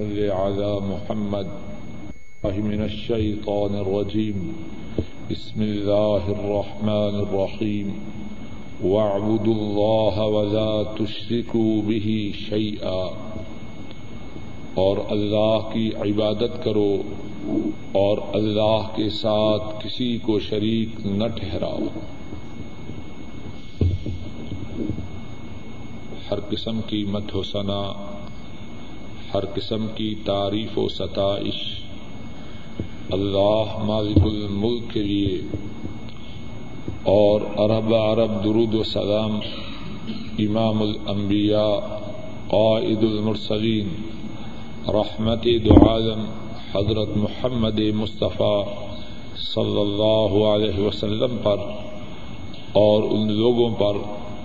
صل على محمد من الشيطان الرجيم. بسم الله الرحمن الرحيم. واعبدوا الله ولا تشركوا به شيئا. اور اللہ کی عبادت کرو اور اللہ کے ساتھ کسی کو شریک نہ ٹھہراؤ۔ ہر قسم کی مت و ثنا ہر قسم کی تعریف و ستائش۔ اللہ مالک الملک کے لیے اور عرب عرب درود و سلام۔ امام الانبیاء، قائد المرسلین۔ رحمت دعالم حضرت محمد مصطفیٰ صلی اللہ علیہ وسلم پر اور ان لوگوں پر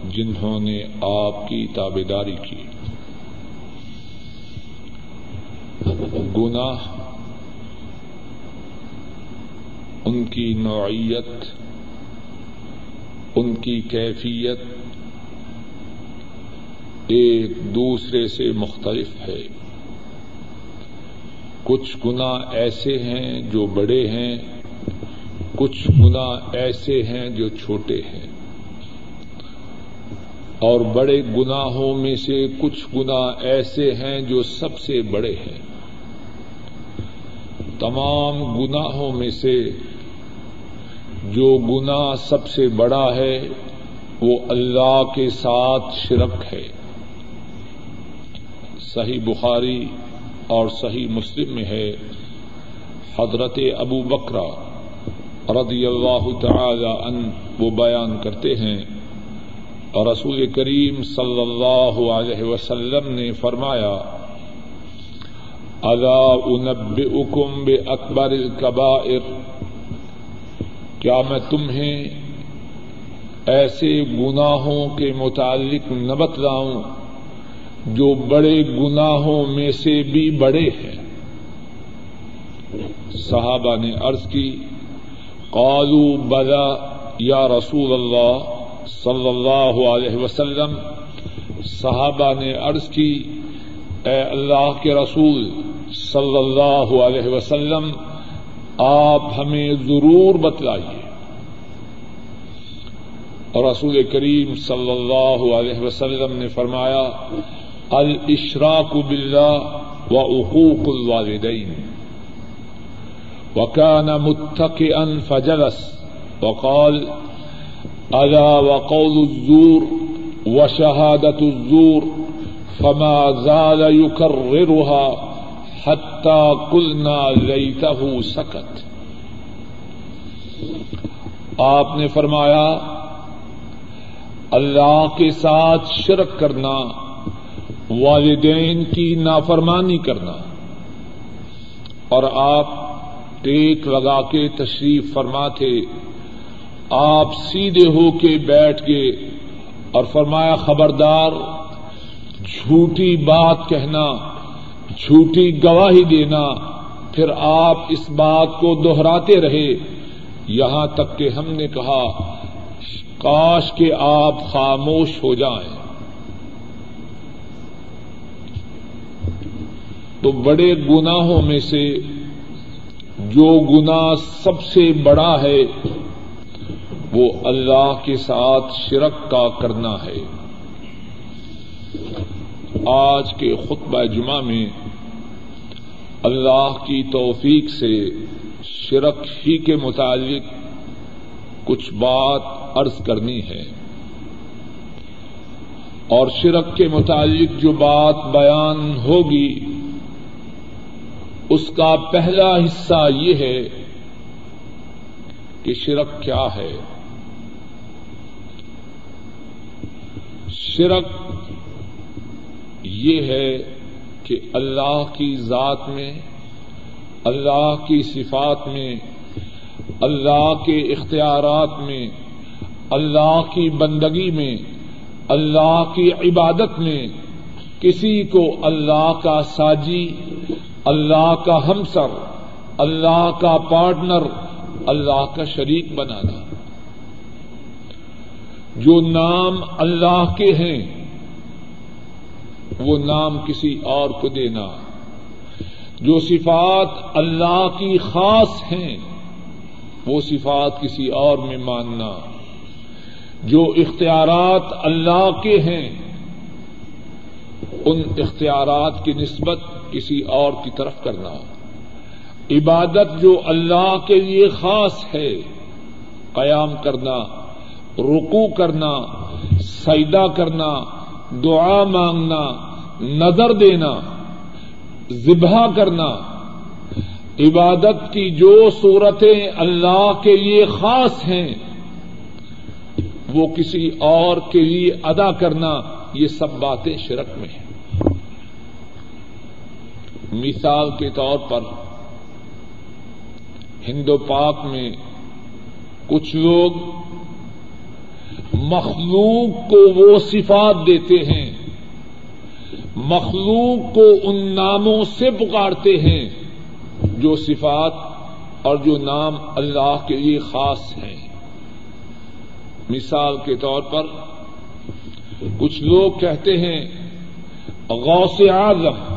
جنہوں نے آپ کی تابے داری کی۔ گناہ، ان کی نوعیت، ان کی کیفیت ایک دوسرے سے مختلف ہے۔ کچھ گنا ایسے ہیں جو بڑے ہیں، کچھ گنا ایسے ہیں جو چھوٹے ہیں۔ اور بڑے گناہوں میں سے کچھ گنا ایسے ہیں جو سب سے بڑے ہیں۔ تمام گناہوں میں سے جو گنا سب سے بڑا ہے، وہ اللہ کے ساتھ شرک ہے۔ صحیح بخاری اور صحیح مسلم میں ہے۔ حضرت ابو بکرا رضی اللہ تعالی ان وہ بیان کرتے ہیں۔ اور رسول کریم صلی اللہ علیہ وسلم نے فرمایا ادا انب اکم بے اکبر القبائر کیا میں تمہیں ایسے گناہوں کے متعلق نہ بتلاؤں جو بڑے گناہوں میں سے بھی بڑے ہیں؟ صحابہ نے عرض کی قالو بلا یا رسول اللہ صلی اللہ علیہ وسلم، صحابہ نے عرض کی اے اللہ کے رسول صلی اللہ علیہ وسلم، آپ ہمیں ضرور بتلائیے۔ اور رسول کریم صلی اللہ علیہ وسلم نے فرمایا الاشراق باللہ و احوق الوالدین۔ وكان متكئا فجلس۔ وقال، الا وقول الزور وشهادة الزور۔ فما زال يكررها حتى قلنا ليته سكت۔ آپ نے فرمایا، اللہ کے ساتھ شرک کرنا، والدین کی نافرمانی کرنا۔ اور آپ ٹیک لگا کے تشریف فرما تھے آپ سیدھے ہو کے بیٹھ گئے اور فرمایا، خبردار جھوٹی بات کہنا، جھوٹی گواہی دینا، پھر آپ اس بات کو دوہراتے رہے۔ یہاں تک کہ ہم نے کہا، کاش کے آپ خاموش ہو جائیں۔ تو بڑے گناہوں میں سے جو گنا سب سے بڑا ہے، وہ اللہ کے ساتھ شرک کا کرنا ہے۔ آج کے خطبہ جمعہ میں اللہ کی توفیق سے شرک ہی کے متعلق کچھ بات عرض کرنی ہے۔ اور شرک کے متعلق جو بات بیان ہوگی، اس کا پہلا حصہ یہ ہے کہ شرک کیا ہے۔ شرک یہ ہے کہ اللہ کی ذات میں، اللہ کی صفات میں، اللہ کے اختیارات میں، اللہ کی بندگی میں، اللہ کی عبادت میں کسی کو اللہ کا ساجی، اللہ کا ہمسر، اللہ کا پارٹنر، اللہ کا شریک بنانا۔ جو نام اللہ کے ہیں وہ نام کسی اور کو دینا۔ جو صفات اللہ کی خاص ہیں، وہ صفات کسی اور میں ماننا۔ جو اختیارات اللہ کے ہیں، ان اختیارات کی نسبت کسی اور کی طرف کرنا۔ عبادت جو اللہ کے لیے خاص ہے، قیام کرنا رکو کرنا سیدا کرنا دعا مانگنا، نظر دینا ذبح کرنا، عبادت کی جو صورتیں اللہ کے لیے خاص ہیں، وہ کسی اور کے لیے ادا کرنا، یہ سب باتیں شرک میں ہیں۔ مثال کے طور پر، ہندو پاک میں کچھ لوگ مخلوق کو وہ صفات دیتے ہیں۔ مخلوق کو ان ناموں سے پکارتے ہیں جو صفات اور جو نام اللہ کے لیے خاص ہیں۔ مثال کے طور پر کچھ لوگ کہتے ہیں، غوث اعظم۔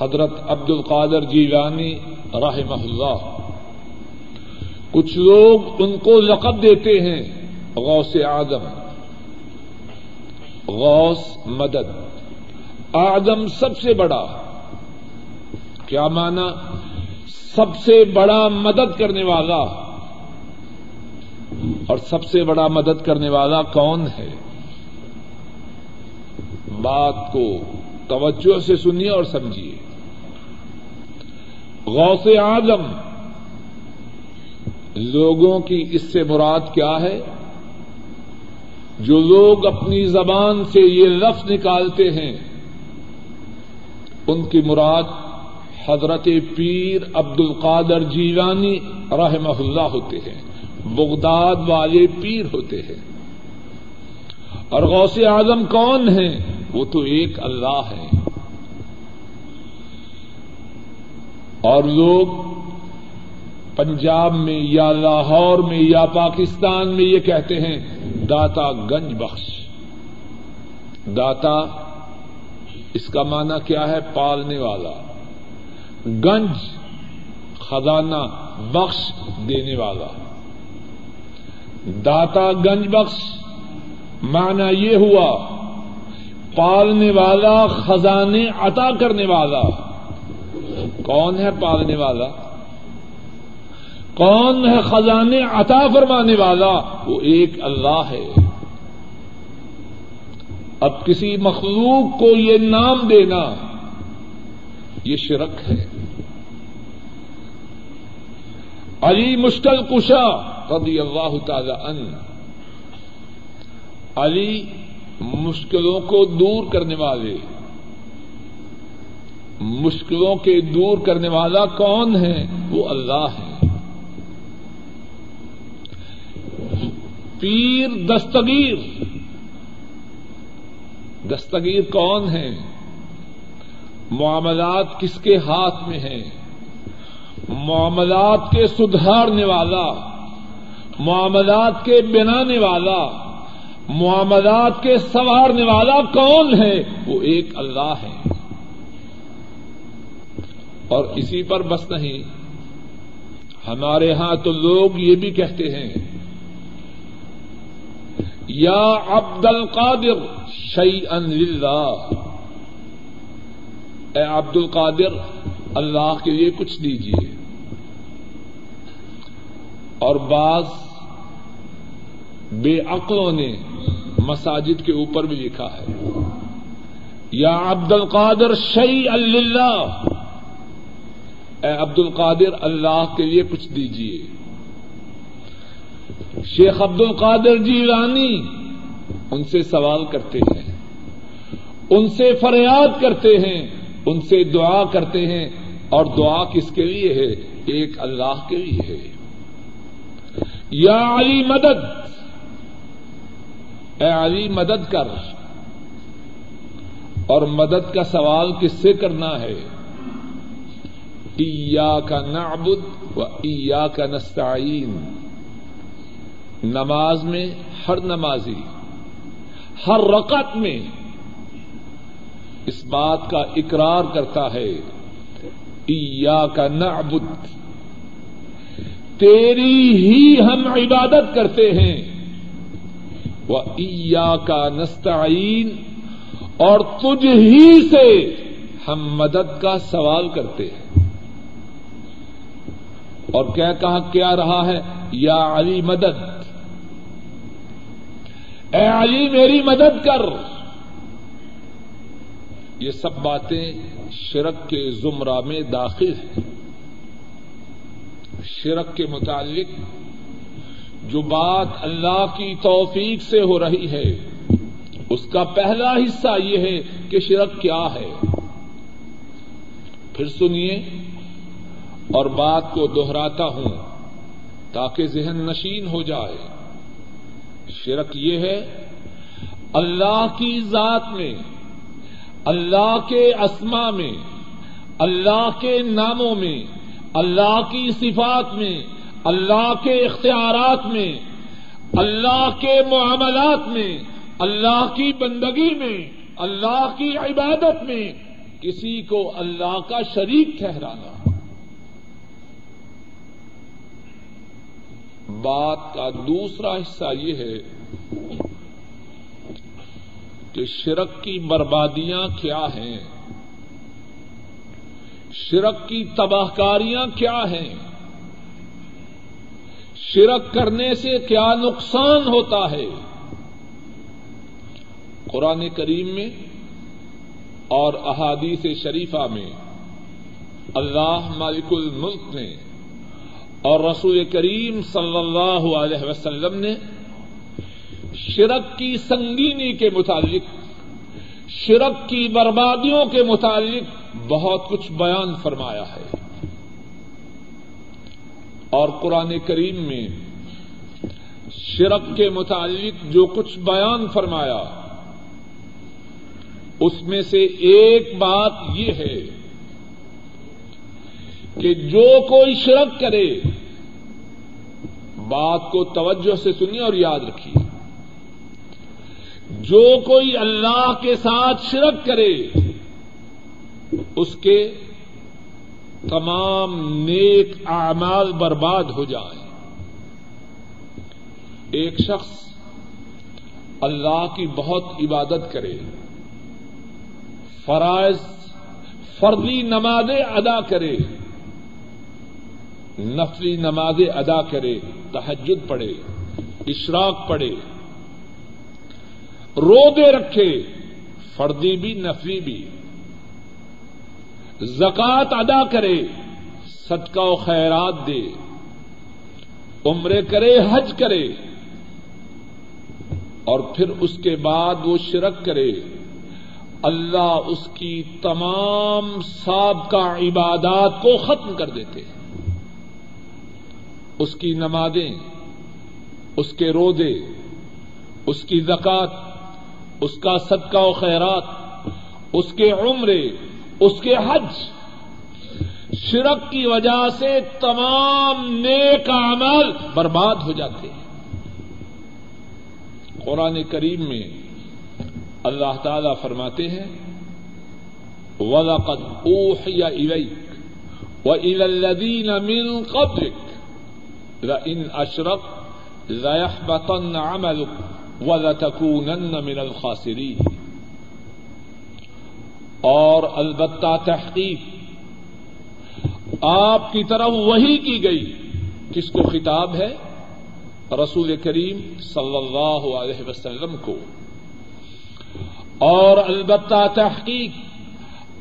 حضرت عبد القادر جیلانی رحمہ اللہ۔ کچھ لوگ ان کو لقب دیتے ہیں، غوث اعظم غوث مدد۔ آدم سب سے بڑا۔ کیا مانا؟ سب سے بڑا مدد کرنے والا۔ اور سب سے بڑا مدد کرنے والا کون ہے؟ بات کو توجہ سے سنیے اور سمجھیے۔ غوث اعظم لوگوں کی اس سے مراد کیا ہے؟ جو لوگ اپنی زبان سے یہ لفظ نکالتے ہیں، ان کی مراد حضرت پیر عبد القادر جیلانی رحمہ اللہ ہوتے ہیں، بغداد والے پیر ہوتے ہیں۔ اور غوث اعظم کون ہیں؟ وہ تو ایک اللہ ہے اور لوگ پنجاب میں یا لاہور میں یا پاکستان میں یہ کہتے ہیں، داتا گنج بخش۔ داتا، اس کا معنی کیا ہے؟ پالنے والا۔ گنج، خزانہ بخش دینے والا۔ داتا گنج بخش، معنی یہ ہوا، پالنے والا، خزانے عطا کرنے والا۔ کون ہے پالنے والا؟ کون ہے خزانے عطا فرمانے والا؟ وہ ایک اللہ ہے۔ اب کسی مخلوق کو یہ نام دینا، یہ شرک ہے۔ علی مشکل کشا رضی اللہ تعالی ان علی مشکلوں کو دور کرنے والے۔ مشکلوں کے دور کرنے والا کون ہے؟ وہ اللہ ہے۔ پیر دستگیر۔ دستگیر کون ہے معاملات کس کے ہاتھ میں ہیں؟ معاملات کے سدھارنے والا، معاملات کے بنانے والا، معاملات کے سنوارنے والا کون ہے؟ وہ ایک اللہ ہے اور اسی پر بس نہیں، ہمارے ہاں تو لوگ یہ بھی کہتے ہیں یا عبد القادر شعی ان اے عبد القادر اللہ کے لیے کچھ دیجیے اور بعض بے عقلوں نے مساجد کے اوپر بھی لکھا ہے۔ یا عبد القادر شعی اللہ اے عبد القادر اللہ کے لیے کچھ دیجیے شیخ عبد القادر جی رانی ان سے سوال کرتے ہیں، ان سے فریاد کرتے ہیں، ان سے دعا کرتے ہیں، اور دعا کس کے لیے ہے؟ ایک اللہ کے لیے ہے۔ یا علی مدد، اے علی مدد کر، اور مدد کا سوال کس سے کرنا ہے؟ ایا کا نعبد و ایا کا نستعین۔ نماز میں ہر نمازی، ہر رقط میں اس بات کا اقرار کرتا ہے ایا کا نعبد، تیری ہی ہم عبادت کرتے ہیں وہ ایا کا نستعین، اور تجھ ہی سے ہم مدد کا سوال کرتے ہیں. اور کیا کہا کیا رہا ہے؟ یا علی مدد اے علی میری مدد کر۔ یہ سب باتیں شرک کے زمرہ میں داخل ہیں۔ شرک کے متعلق جو بات اللہ کی توفیق سے ہو رہی ہے، اس کا پہلا حصہ یہ ہے کہ شرک کیا ہے۔ پھر سنیے اور بات کو دوہراتا ہوں تاکہ ذہن نشین ہو جائے۔ شرک یہ ہے، اللہ کی ذات میں، اللہ کے اسما میں، اللہ کے ناموں میں، اللہ کی صفات میں، اللہ کے اختیارات میں، اللہ کے معاملات میں، اللہ کی بندگی میں، اللہ کی عبادت میں، کسی کو اللہ کا شریک ٹھہرانا۔ بات کا دوسرا حصہ یہ ہے کہ شرک کی بربادیاں کیا ہیں؟ شرک کی تباہ کاریاں کیا ہیں؟ شرک کرنے سے کیا نقصان ہوتا ہے؟ قرآن کریم میں اور احادیث شریفہ میں اللہ مالک الملک نے اور رسول کریم صلی اللہ علیہ وسلم نے شرک کی سنگینی کے متعلق، شرک کی بربادیوں کے متعلق بہت کچھ بیان فرمایا ہے۔ اور قرآن کریم میں شرک کے متعلق جو کچھ بیان فرمایا، اس میں سے ایک بات یہ ہے کہ جو کوئی شرک کرے، بات کو توجہ سے سنیے اور یاد رکھیے۔ جو کوئی اللہ کے ساتھ شرک کرے، اس کے تمام نیک اعمال برباد ہو جائیں۔ ایک شخص اللہ کی بہت عبادت کرے، فرائض، فردی نمازیں ادا کرے۔ نفلی نمازیں ادا کرے تحجد پڑھے، اشراق پڑھے دے رکھے، فردی بھی، نفلی بھی۔ زکات ادا کرے، صدقہ و خیرات دے۔ عمرے کرے، حج کرے۔ اور پھر اس کے بعد وہ شرک کرے۔ اللہ اس کی تمام سابقہ عبادات کو ختم کر دیتے۔ ہیں اس کی نمازیں، اس کے رودے اس کی زکات اس کا صدقہ و خیرات، اس کے عمرے، اس کے حج۔ شرک کی وجہ سے تمام نیک عمل برباد ہو جاتے ہیں۔ قرآن کریم میں اللہ تعالی فرماتے ہیں، وَلَقَدْ أُوحِيَ إِلَيْكَ وَإِلَى الَّذِينَ مِن قَبْلِكَ ان اشرف ضیح بطن عمل و من الخاسرین اور البتہ تحقیق، آپ کی طرف وہی کی گئی کس کو خطاب ہے؟ رسول کریم صلی اللہ علیہ وسلم کو۔ اور البتہ تحقیق،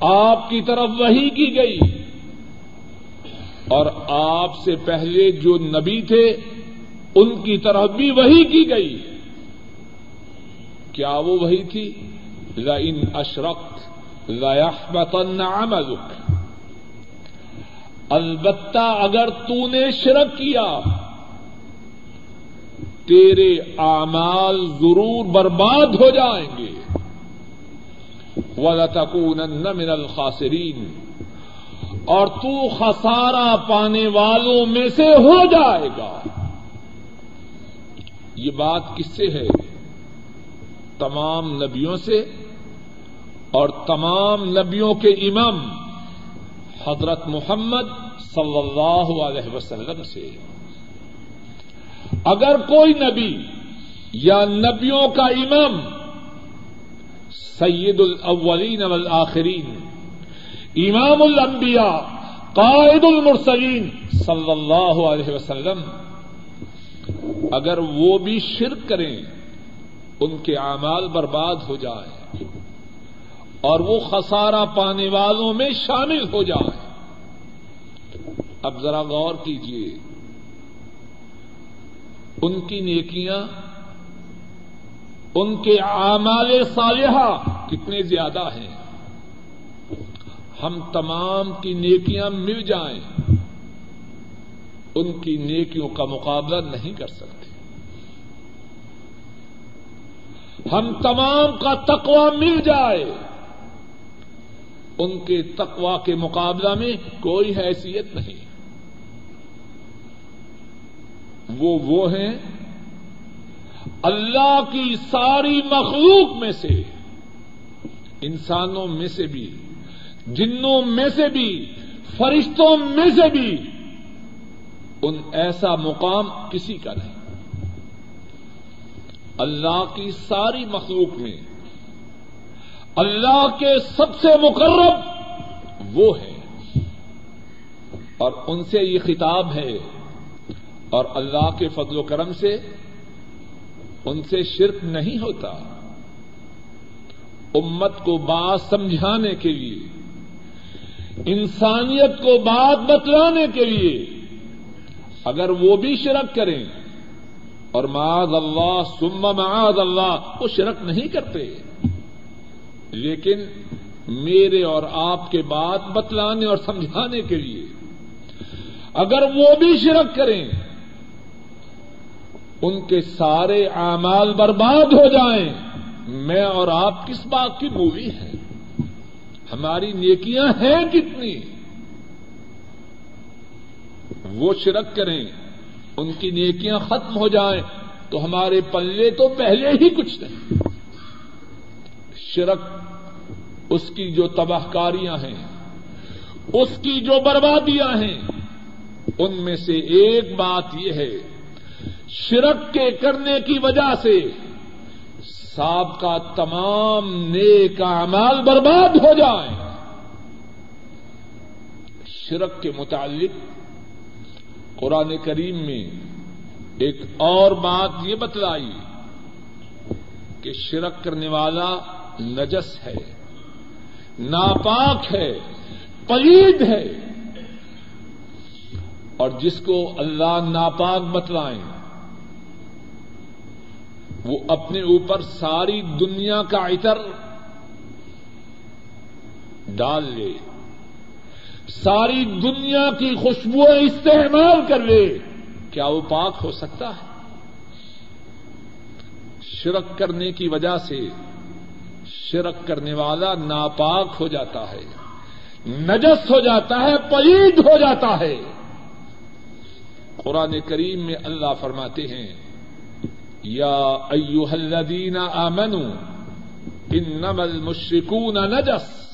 آپ کی طرف وہی کی گئی اور آپ سے پہلے جو نبی تھے، ان کی طرف بھی وہی کی گئی۔ کیا وہ وہی تھی؟ لئن اشرقت ليحبطن عملك البتہ اگر تو نے شرک کیا، تیرے اعمال ضرور برباد ہو جائیں گے۔ وَلَتَكُونَنَّ مِنَ الْخَاسِرِينَ۔ اور تو خسارا پانے والوں میں سے ہو جائے گا۔ یہ بات کس سے ہے؟ تمام نبیوں سے اور تمام نبیوں کے امام حضرت محمد صلی اللہ علیہ وسلم سے۔ اگر کوئی نبی یا نبیوں کا امام سید الاولین والآخرین امام الانبیاء، قائد المرسلین صلی اللہ علیہ وسلم، اگر وہ بھی شرک کریں، ان کے اعمال برباد ہو جائیں اور وہ خسارہ پانے والوں میں شامل ہو جائیں اب ذرا غور کیجیے ان کی نیکیاں، ان کے اعمال صالحہ کتنے زیادہ ہیں۔ ہم تمام کی نیکیاں مل جائیں، ان کی نیکیوں کا مقابلہ نہیں کر سکتے۔ ہم تمام کا تقوا مل جائے۔ ان کے تقوا کے مقابلہ میں کوئی حیثیت نہیں۔ وہ وہ ہیں اللہ کی ساری مخلوق میں سے، انسانوں میں سے بھی۔ جنوں میں سے بھی، فرشتوں میں سے بھی ان ایسا مقام کسی کا نہیں۔ اللہ کی ساری مخلوق میں اللہ کے سب سے مقرب وہ ہے۔ اور ان سے یہ خطاب ہے۔ اور اللہ کے فضل و کرم سے ان سے شرک نہیں ہوتا۔ امت کو بات سمجھانے کے لیے انسانیت کو بات بتلانے کے لیے اگر وہ بھی شرک کریں اور معاذ اللہ سم معاذ اللہ، وہ شرک نہیں کرتے۔ لیکن میرے اور آپ کے بات بتلانے اور سمجھانے کے لیے اگر وہ بھی شرک کریں، ان کے سارے اعمال برباد ہو جائیں۔ میں اور آپ کس بات کی مووی ہیں؟ ہماری نیکیاں ہیں کتنی؟ وہ شرک کریں، ان کی نیکیاں ختم ہو جائیں، تو ہمارے پلے تو پہلے ہی کچھ نہیں۔ شرک اس کی جو تباہ کاریاں ہیں، اس کی جو بربادیاں ہیں، ان میں سے ایک بات یہ ہے، شرک کے کرنے کی وجہ سے ساب کا تمام نیک اعمال برباد ہو جائے شرک کے متعلق قرآن کریم میں ایک اور بات یہ بتلائی کہ شرک کرنے والا نجس ہے، ناپاک ہے، پلید ہے۔ اور جس کو اللہ ناپاک بتلائیں وہ اپنے اوپر ساری دنیا کا عطر ڈال لے، ساری دنیا کی خوشبو استعمال کر لے، کیا وہ پاک ہو سکتا ہے؟ شرک کرنے کی وجہ سے شرک کرنے والا ناپاک ہو جاتا ہے، نجس ہو جاتا ہے، پلید ہو جاتا ہے۔ قرآن کریم میں اللہ فرماتے ہیں یا ایوہ الذین آمنوا انما المشرکون نجس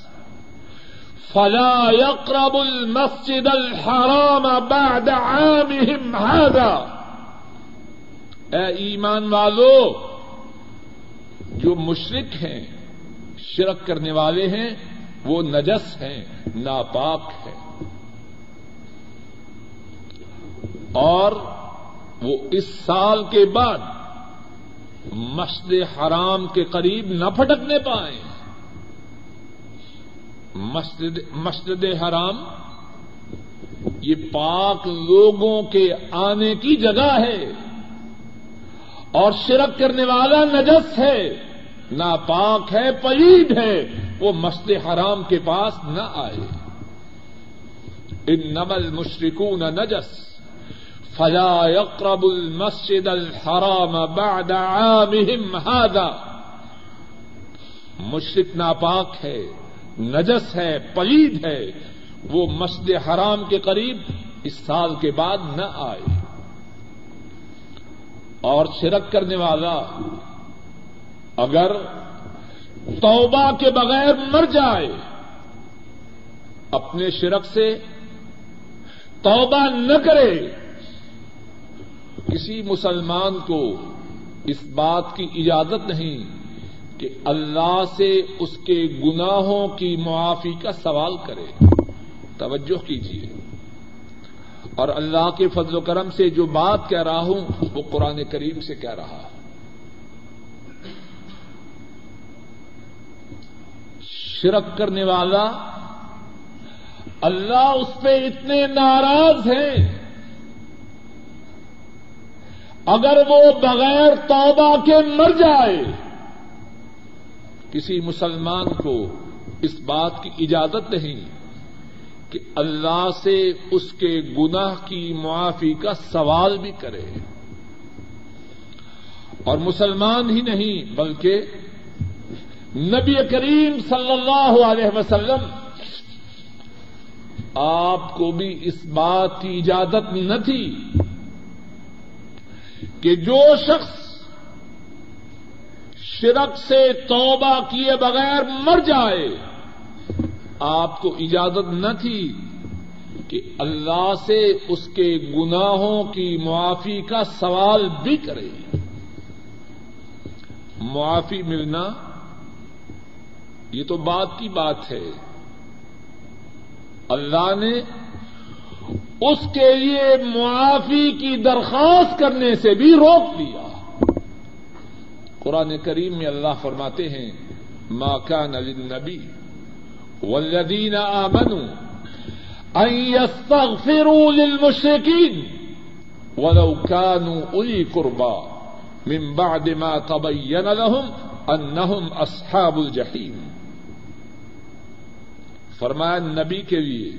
فلا يقرب المسجد الحرام بعد عامهم هذا اے ایمان والو، جو مشرک ہیں، شرک کرنے والے ہیں، وہ نجس ہیں، ناپاک ہیں۔ اور وہ اس سال کے بعد مسجد حرام کے قریب نہ پھٹکنے پائیں۔ مسجد مسجد حرام، یہ پاک لوگوں کے آنے کی جگہ ہے۔ اور شرک کرنے والا نجس ہے، ناپاک ہے، پلید ہے، وہ مسجد حرام کے پاس نہ آئے۔ ان نمل مشرقوں نجس۔ فلا يقرب المسجد الحرام بعد عامهم هذا. مشرق ناپاک ہے، نجس ہے، پلید ہے، وہ مسجد حرام کے قریب اس سال کے بعد نہ آئے۔ اور شرک کرنے والا، اگر توبہ کے بغیر مر جائے، اپنے شرک سے توبہ نہ کرے کسی مسلمان کو اس بات کی اجازت نہیں کہ اللہ سے اس کے گناہوں کی معافی کا سوال کرے۔ توجہ کیجیے اور اللہ کے فضل و کرم سے جو بات کہہ رہا ہوں، وہ قرآن کریم سے کہہ رہا۔ شرک کرنے والا اللہ اس پہ اتنے ناراض ہیں اگر وہ بغیر توبہ کے مر جائے، کسی مسلمان کو اس بات کی اجازت نہیں کہ اللہ سے اس کے گناہ کی معافی کا سوال بھی کرے۔ اور مسلمان ہی نہیں، بلکہ نبی کریم صلی اللہ علیہ وسلم آپ کو بھی اس بات کی اجازت نہ تھی کہ جو شخص شرک سے توبہ کیے بغیر مر جائے، آپ کو اجازت نہ تھی کہ اللہ سے اس کے گناہوں کی معافی کا سوال بھی کرے۔ معافی ملنا یہ تو بات کی بات ہے۔ اللہ نے اس کے لیے معافی کی درخواست کرنے سے بھی روک دیا۔ قرآن کریم میں اللہ فرماتے ہیں، ما كان للنبي والذين آمنوا أن يستغفروا للمشركين ولو كانوا أولي قربى من بعد ما تبين لهم أنهم أصحاب الجحيم فرمایا، نبی کے لیے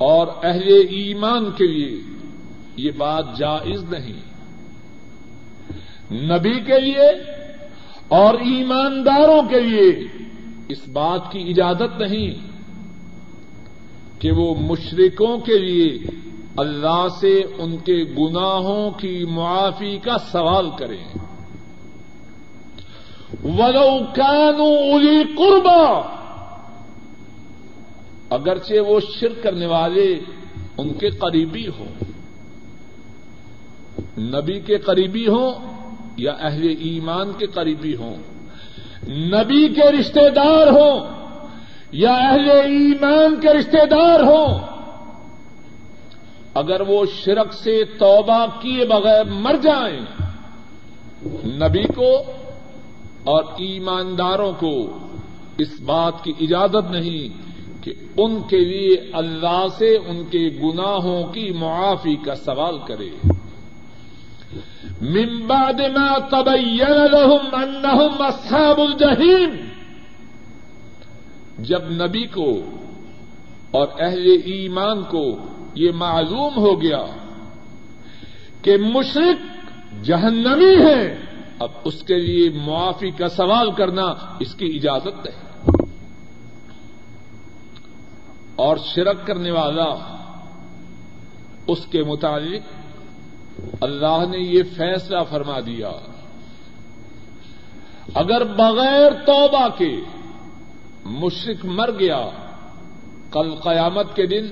اور اہل ایمان کے لیے یہ بات جائز نہیں۔ نبی کے لیے اور ایمانداروں کے لیے اس بات کی اجازت نہیں کہ وہ مشرقوں کے لیے اللہ سے ان کے گناہوں کی معافی کا سوال کریں۔ ولو کانو الی قربا اگرچہ وہ شرک کرنے والے ان کے قریبی ہوں، نبی کے قریبی ہوں یا اہل ایمان کے قریبی ہوں، نبی کے رشتے دار ہوں یا اہل ایمان کے رشتے دار ہوں، اگر وہ شرک سے توبہ کیے بغیر مر جائیں، نبی کو اور ایمانداروں کو اس بات کی اجازت نہیں کہ ان کے لیے اللہ سے ان کے گناہوں کی معافی کا سوال کرے۔ من بعد ما تبين لهم انهم اصحاب الجحیم۔ جب نبی کو اور اہل ایمان کو یہ معلوم ہو گیا کہ مشرق جہنمی ہے اب اس کے لیے معافی کا سوال کرنا اس کی اجازت ہے۔ اور شرک کرنے والا اس کے متعلق اللہ نے یہ فیصلہ فرما دیا۔ اگر بغیر توبہ کے مشرق مر گیا، کل قیامت کے دن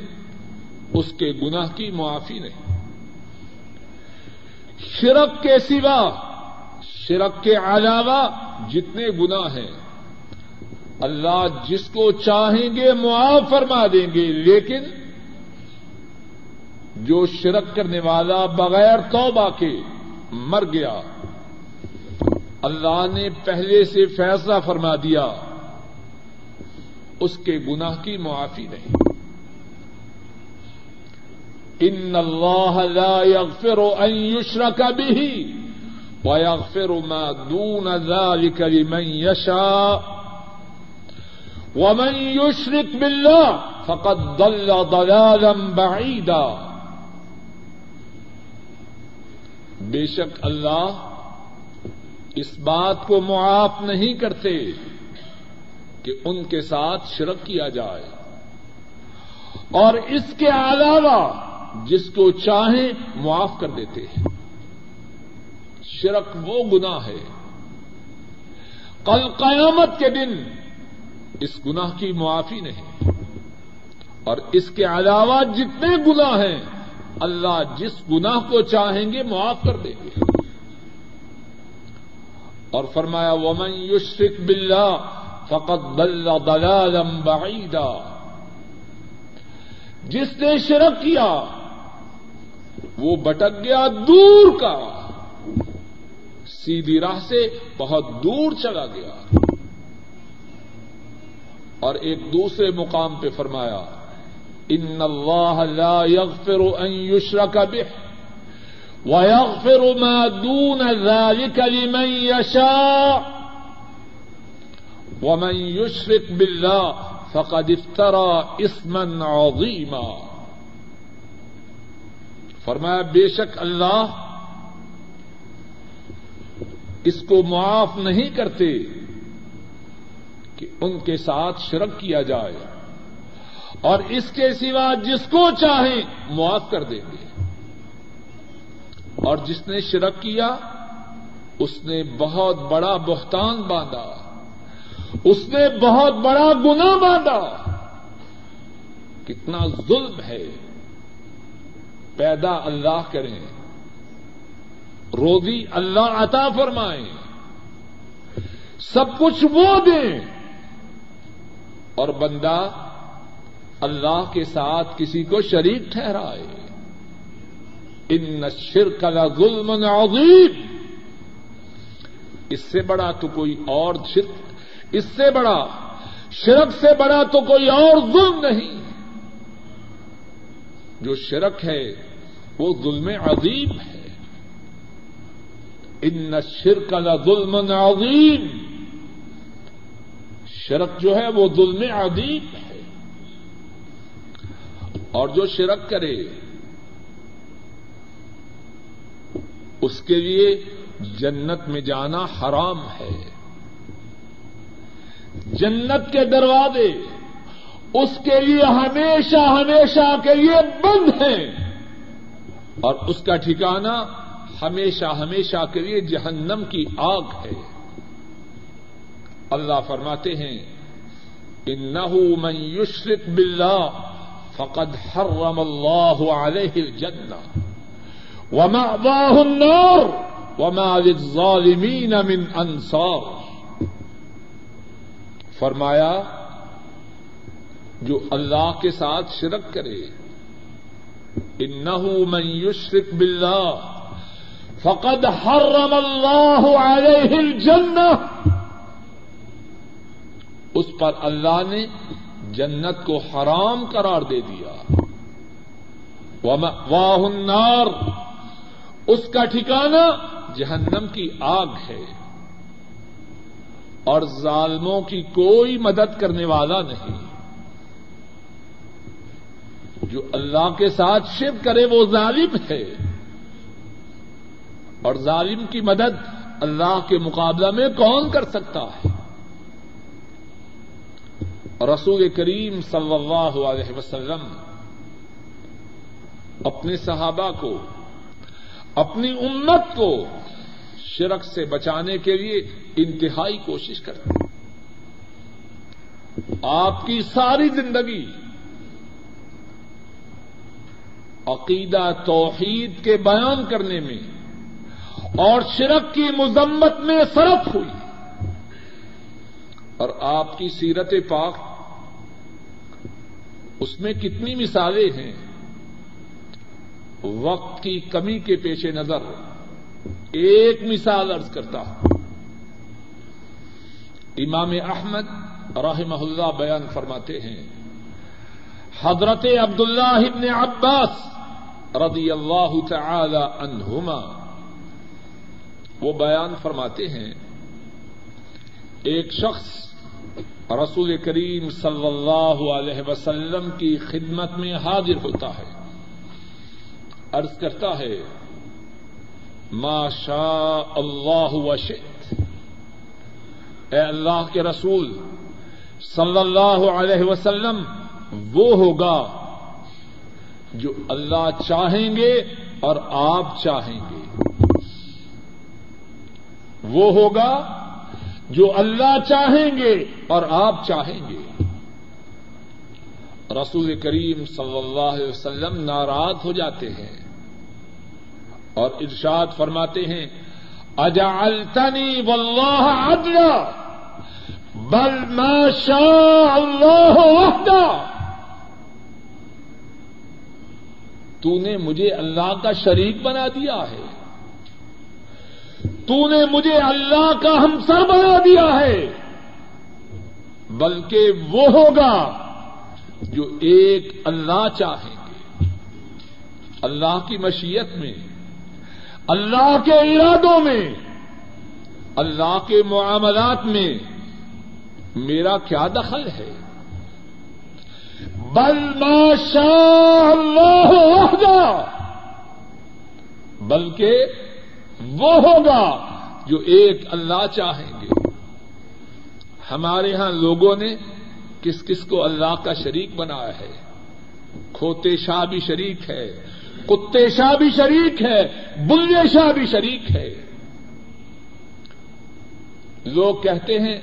اس کے گناہ کی معافی نہیں۔ شرک کے سوا، شرک کے علاوہ جتنے گناہ ہیں اللہ جس کو چاہیں گے معاف فرما دیں گے، لیکن جو شرک کرنے والا بغیر توبہ کے مر گیا، اللہ نے پہلے سے فیصلہ فرما دیا، اس کے گناہ کی معافی نہیں۔ ان اللہ لا يغفر ان يشرك به ويغفر ما دون ذلك لمن يشاء ومن يشرك بالله فقد ضل ضلالا بعيدا بے شک اللہ اس بات کو معاف نہیں کرتے کہ ان کے ساتھ شرک کیا جائے اور اس کے علاوہ جس کو چاہیں معاف کر دیتے ہیں۔ شرک وہ گنا ہے۔ کل قیامت کے دن اس گناہ کی معافی نہیں۔ اور اس کے علاوہ جتنے گناہ ہیں، اللہ جس گناہ کو چاہیں گے معاف کر دیں گے۔ اور فرمایا، ومن یشرک باللہ فقط بل ضلالا بعیدا۔ جس نے شرک کیا، وہ بٹک گیا دور کا۔ سیدھی راہ سے بہت دور چلا گیا۔ اور ایک دوسرے مقام پہ فرمایا ان اللہ لا يغفر ان يشرك به ويغفر ما دون ذلك لمن يشاء ومن يشرك بالله فقد افترى اسما عظيما. فرمایا، بے شک اللہ اس کو معاف نہیں کرتے کہ ان کے ساتھ شرک کیا جائے اور اس کے سوا جس کو چاہیں معاف کر دیں گے۔ اور جس نے شرک کیا، اس نے بہت بڑا بہتان باندھا۔ اس نے بہت بڑا گنا باندھا۔ کتنا ظلم ہے۔ پیدا اللہ کریں۔ روزی اللہ عطا فرمائیں۔ سب کچھ وہ دیں۔ اور بندہ اللہ کے ساتھ کسی کو شریک ٹھہرائے۔ ان شرک کا ظلم عظیم اس سے بڑا تو کوئی اور شرک، اس سے بڑا، شرک سے بڑا تو کوئی اور ظلم نہیں۔ جو شرک ہے، وہ ظلم عظیم ہے۔ ان شرک کا ظلم عظیم شرک جو ہے وہ ظلم عظیم ہے۔ اور جو شرک کرے، اس کے لیے جنت میں جانا حرام ہے۔ جنت کے دروازے اس کے لیے ہمیشہ ہمیشہ کے لیے بند ہیں۔ اور اس کا ٹھکانا ہمیشہ ہمیشہ کے لیے جہنم کی آگ ہے۔ اللہ فرماتے ہیں انه من يشرك بالله فقد حرم الله عليه الجنة ومأواه النار وما للظالمين من انصار. فرمایا، جو اللہ کے ساتھ شرک کرے انه من يشرك بالله فقد حرم الله عليه الجنة اس پر اللہ نے جنت کو حرام قرار دے دیا۔ واہ النار۔ اس کا ٹھکانا جہنم کی آگ ہے۔ اور ظالموں کی کوئی مدد کرنے والا نہیں۔ جو اللہ کے ساتھ شرک کرے وہ ظالم ہے۔ اور ظالم کی مدد اللہ کے مقابلہ میں کون کر سکتا ہے؟ رسول کریم صلی اللہ علیہ وسلم اپنے صحابہ کو، اپنی امت کو شرک سے بچانے کے لیے انتہائی کوشش کرتے آپ کی ساری زندگی عقیدہ توحید کے بیان کرنے میں اور شرک کی مذمت میں صرف ہوئی اور آپ کی سیرت پاک اس میں کتنی مثالیں ہیں؟ وقت کی کمی کے پیش نظر ایک مثال ارض کرتا ہوں۔ امام احمد رحمہ اللہ بیان فرماتے ہیں، حضرت عبداللہ ابن عباس رضی اللہ تعالی عنہما، وہ بیان فرماتے ہیں، ایک شخص رسول کریم صلی اللہ علیہ وسلم کی خدمت میں حاضر ہوتا ہے۔ عرض کرتا ہے، ما شاء اللہ وشت اے اللہ کے رسول، صلی اللہ علیہ وسلم، وہ ہوگا جو اللہ چاہیں گے اور آپ چاہیں گے۔ وہ ہوگا جو اللہ چاہیں گے اور آپ چاہیں گے۔ رسول کریم صلی اللہ علیہ وسلم ناراض ہو جاتے ہیں اور ارشاد فرماتے ہیں، اجعلتنی واللہ عدلا، بل ما شاء اللہ وحدہ۔ تو نے مجھے اللہ کا شریک بنا دیا ہے۔ تو نے مجھے اللہ کا ہمسر بنا دیا ہے۔ بلکہ وہ ہوگا جو ایک اللہ چاہیں گے۔ اللہ کی مشیت میں، اللہ کے ارادوں میں، اللہ کے معاملات میں میرا کیا دخل ہے۔ بل ما شاء اللہ وحدہ۔ بلکہ وہ ہوگا جو ایک اللہ چاہیں گے۔ ہمارے ہاں لوگوں نے کس کس کو اللہ کا شریک بنایا ہے۔ کھوتے شاہ بھی شریک ہے، کتے شاہ بھی شریک ہے، بلے شاہ بھی شریک ہے۔ لوگ کہتے ہیں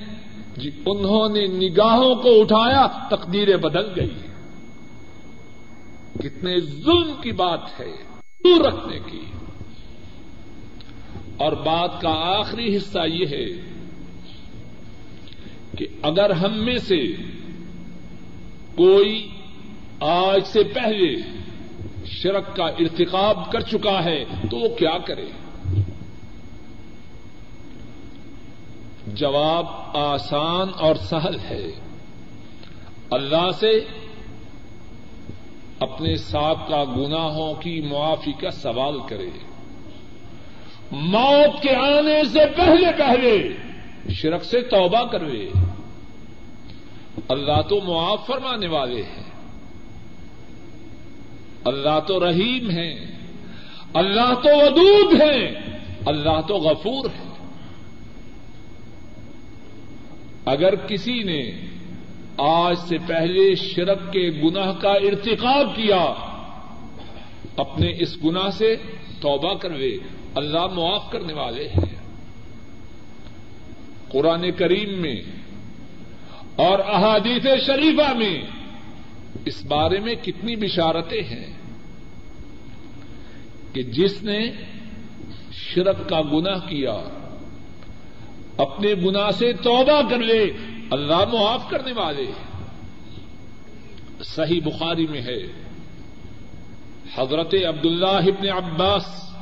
جی انہوں نے نگاہوں کو اٹھایا تقدیریں بدل گئی۔ کتنے ظلم کی بات ہے، دور رکھنے کی۔ اور بات کا آخری حصہ یہ ہے کہ اگر ہم میں سے کوئی آج سے پہلے شرک کا ارتقاب کر چکا ہے تو وہ کیا کرے؟ جواب آسان اور سہل ہے۔ اللہ سے اپنے سابقہ گناہوں کی معافی کا سوال کرے۔ موت کے آنے سے پہلے پہلے شرک سے توبہ کروے۔ اللہ تو معاف فرمانے والے ہیں۔ اللہ تو رحیم ہے اللہ تو ودود ہے اللہ تو غفور ہے اگر کسی نے آج سے پہلے شرک کے گناہ کا ارتقاب کیا، اپنے اس گناہ سے توبہ کروے۔ اللہ معاف کرنے والے ہیں۔ قرآن کریم میں اور احادیث شریفہ میں اس بارے میں کتنی بشارتیں ہیں کہ جس نے شرک کا گناہ کیا، اپنے گناہ سے توبہ کر لے، اللہ معاف کرنے والے۔ صحیح بخاری میں ہے۔ حضرت عبداللہ ابن عباس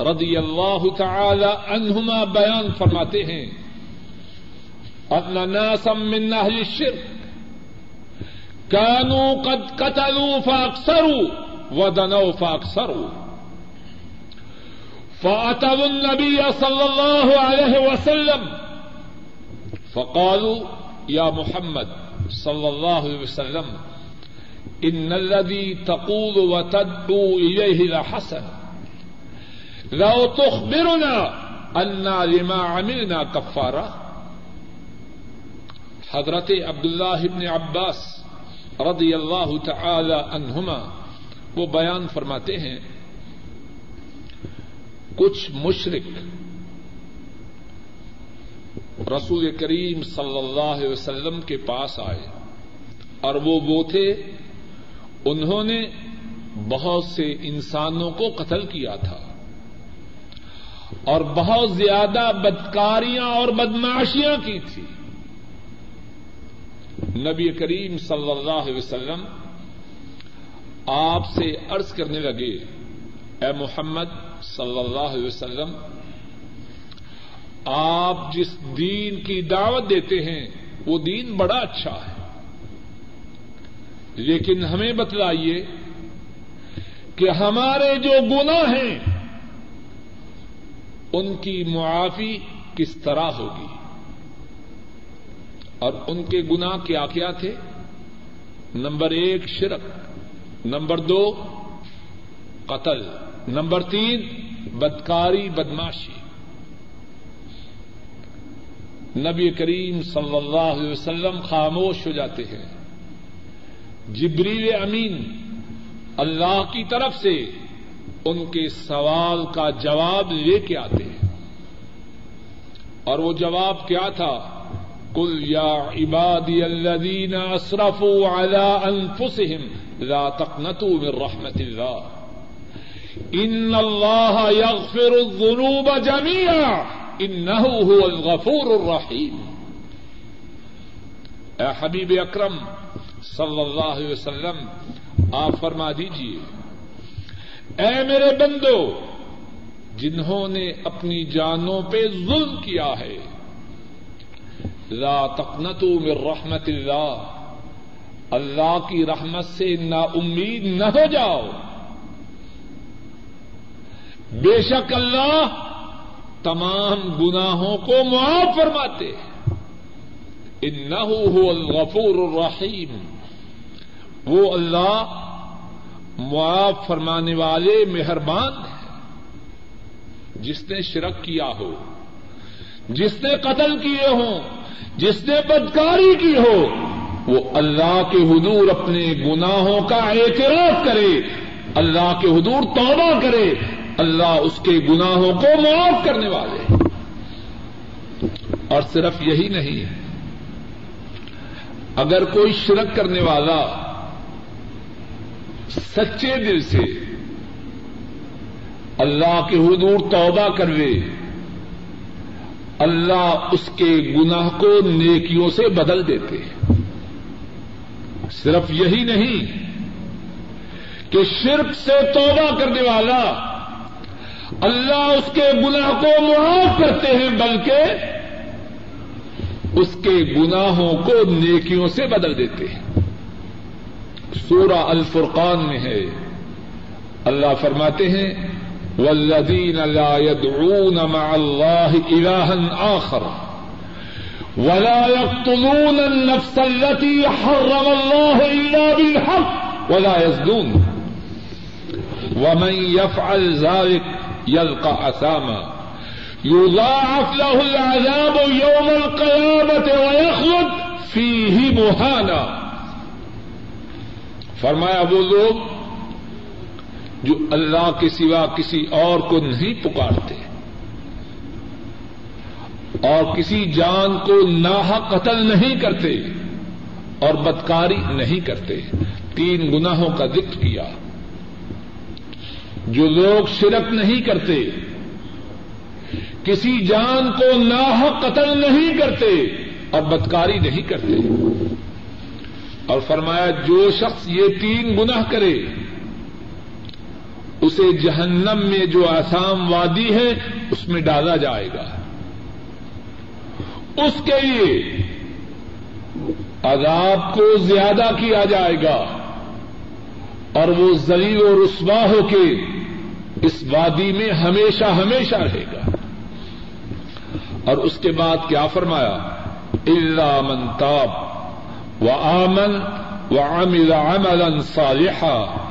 رضی اللہ تعالی عنہما بیان فرماتے ہیں، ان ناسا من اہل الشرک كانوا قد قتلوا فاكثروا ودنوا فاكثروا فاتوا النبي صلى الله عليه وسلم فقالوا يا محمد صلى الله عليه وسلم إن الذي تقول وتدعو إليه لحسن۔ لو تخبرنا أنا لما عملنا كفارة حضرت عبداللہ ابن عباس رضی اللہ تعالی عنہما وہ بیان فرماتے ہیں، کچھ مشرق رسول کریم صلی اللہ علیہ وسلم کے پاس آئے اور وہ وہ تھے، انہوں نے بہت سے انسانوں کو قتل کیا تھا۔ اور بہت زیادہ بدکاریاں اور بدماشیاں کی تھی۔ نبی کریم صلی اللہ علیہ وسلم آپ سے عرض کرنے لگے، اے محمد صلی اللہ علیہ وسلم، آپ جس دین کی دعوت دیتے ہیں، وہ دین بڑا اچھا ہے۔ لیکن ہمیں بتلائیے کہ ہمارے جو گنا ہیں ان کی معافی کس طرح ہوگی؟ اور ان کے گنا کیا کیا تھے؟ نمبر ایک، شرک. نمبر دو، قتل. نمبر تین، بدکاری، بدماشی. نبی کریم صلی اللہ علیہ وسلم خاموش ہو جاتے ہیں۔ جبریل امین اللہ کی طرف سے ان کے سوال کا جواب لے کے آتے ہیں۔ اور وہ جواب کیا تھا؟ کل یا عبادی الذین اسرفوا على انفسهم لا تقنطوا من رحمت اللہ ان اللہ یغفر الذنوب جميعا انه هو الغفور الرحیم اے حبیب اکرم صلی اللہ علیہ وسلم، آپ فرما دیجیے اے میرے بندو، جنہوں نے اپنی جانوں پہ ظلم کیا ہے، لا تقنطوا من رحمت اللہ اللہ کی رحمت سے نا امید نہ ہو جاؤ۔ بے شک اللہ تمام گناہوں کو معاف فرماتے انه هو الغفور الرحیم۔ وہ اللہ معاف فرمانے والے مہربان ہیں۔ جس نے شرک کیا ہو، جس نے قتل کیے ہوں، جس نے بدکاری کی ہو، وہ اللہ کے حضور اپنے گناہوں کا اعتراف کرے، اللہ کے حضور توبہ کرے، اللہ اس کے گناہوں کو معاف کرنے والے اور صرف یہی نہیں ہے، اگر کوئی شرک کرنے والا سچے دل سے اللہ کے حضور توبہ کروے۔ اللہ اس کے گناہ کو نیکیوں سے بدل دیتے صرف یہی نہیں کہ شرک سے توبہ کرنے والا اللہ اس کے گناہ کو معاف کرتے ہیں، بلکہ اس کے گناہوں کو نیکیوں سے بدل دیتے ہیں۔ سورہ الفرقان میں ہے۔ اللہ فرماتے ہیں والذین لا يدعون مع الله إلها آخر، ولا يقتلون النفس التي حرم الله إلا بالحق ولا يزدون ومن يفعل ذلك يلقى أثاما۔ يضاعف له العذاب يوم القيامة ويخلد فيه مهانا۔ فرمایا وہ لوگ جو اللہ کے سوا کسی اور کو نہیں پکارتے اور کسی جان کو ناحا قتل نہیں کرتے اور بدکاری نہیں کرتے، تین گناہوں کا ذکر کیا۔ جو لوگ شرک نہیں کرتے، کسی جان کو ناحا قتل نہیں کرتے اور بدکاری نہیں کرتے۔ اور فرمایا جو شخص یہ تین گناہ کرے، اسے جہنم میں جو آسام وادی ہے، اس میں ڈالا جائے گا۔ اس کے لیے عذاب کو زیادہ کیا جائے گا اور وہ زلیل و رسوا ہو کے اس وادی میں ہمیشہ ہمیشہ رہے گا۔ اور اس کے بعد کیا فرمایا؟ اللہ من تاب و آمن و عملا صالحا،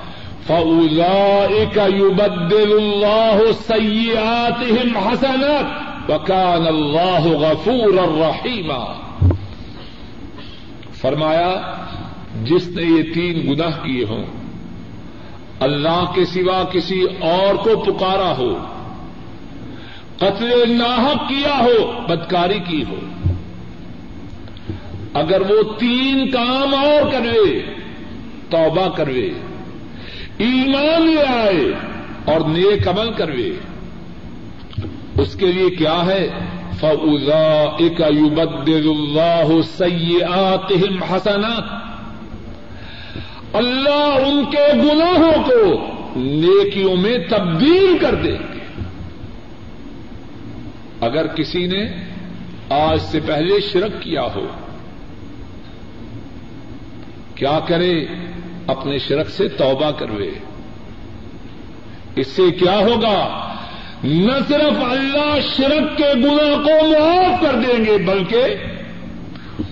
فأولئك يبدل الله سيئاتهم حسنات، وكان الله غفورا رحيما۔ فرمایا، جس نے یہ تین گناہ کیے ہوں، اللہ کے سوا کسی اور کو پکارا ہو، قتل ناحق کیا ہو، بدکاری کی ہو۔ اگر وہ تین کام اور کرے، توبہ کروے، ایمان لے آئے اور نیک عمل کروے، اس کے لیے کیا ہے؟ فوزا ایک یوبد اللہ سیات اللہ ان کے گناہوں کو نیکیوں میں تبدیل کر دیں گے اگر کسی نے آج سے پہلے شرک کیا ہو کیا کرے؟ اپنے شرک سے توبہ کروے۔ اس سے کیا ہوگا؟ نہ صرف اللہ شرک کے گناہ کو معاف کر دیں گے، بلکہ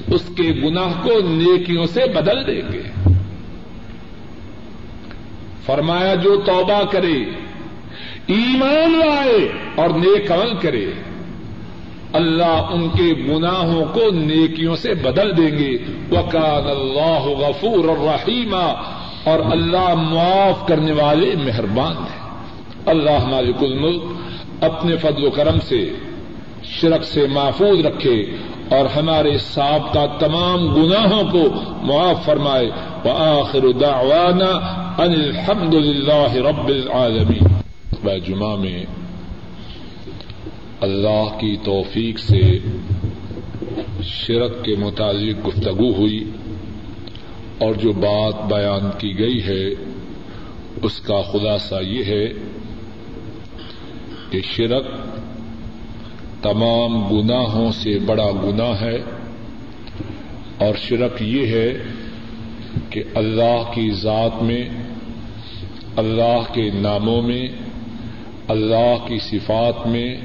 اس کے گناہ کو نیکیوں سے بدل دیں گے۔ فرمایا، جو توبہ کرے، ایمان لائے اور نیک عمل کرے اللہ ان کے گناہوں کو نیکیوں سے بدل دیں گے۔ وکان اللہ غفور الرحیم اور اللہ معاف کرنے والے مہربان ہیں۔ اللہ مالک الملک اپنے فضل و کرم سے، شرک سے محفوظ رکھے اور ہمارے سابقہ تمام گناہوں کو معاف فرمائے۔ وآخر دعوانا ان الحمد للہ رب العالمین۔ جمعہ میں اللہ کی توفیق سے شرک کے متعلق گفتگو ہوئی اور جو بات بیان کی گئی ہے، اس کا خلاصہ یہ ہے کہ شرک تمام گناہوں سے بڑا گناہ ہے اور شرک یہ ہے کہ اللہ کی ذات میں، اللہ کے ناموں میں، اللہ کی صفات میں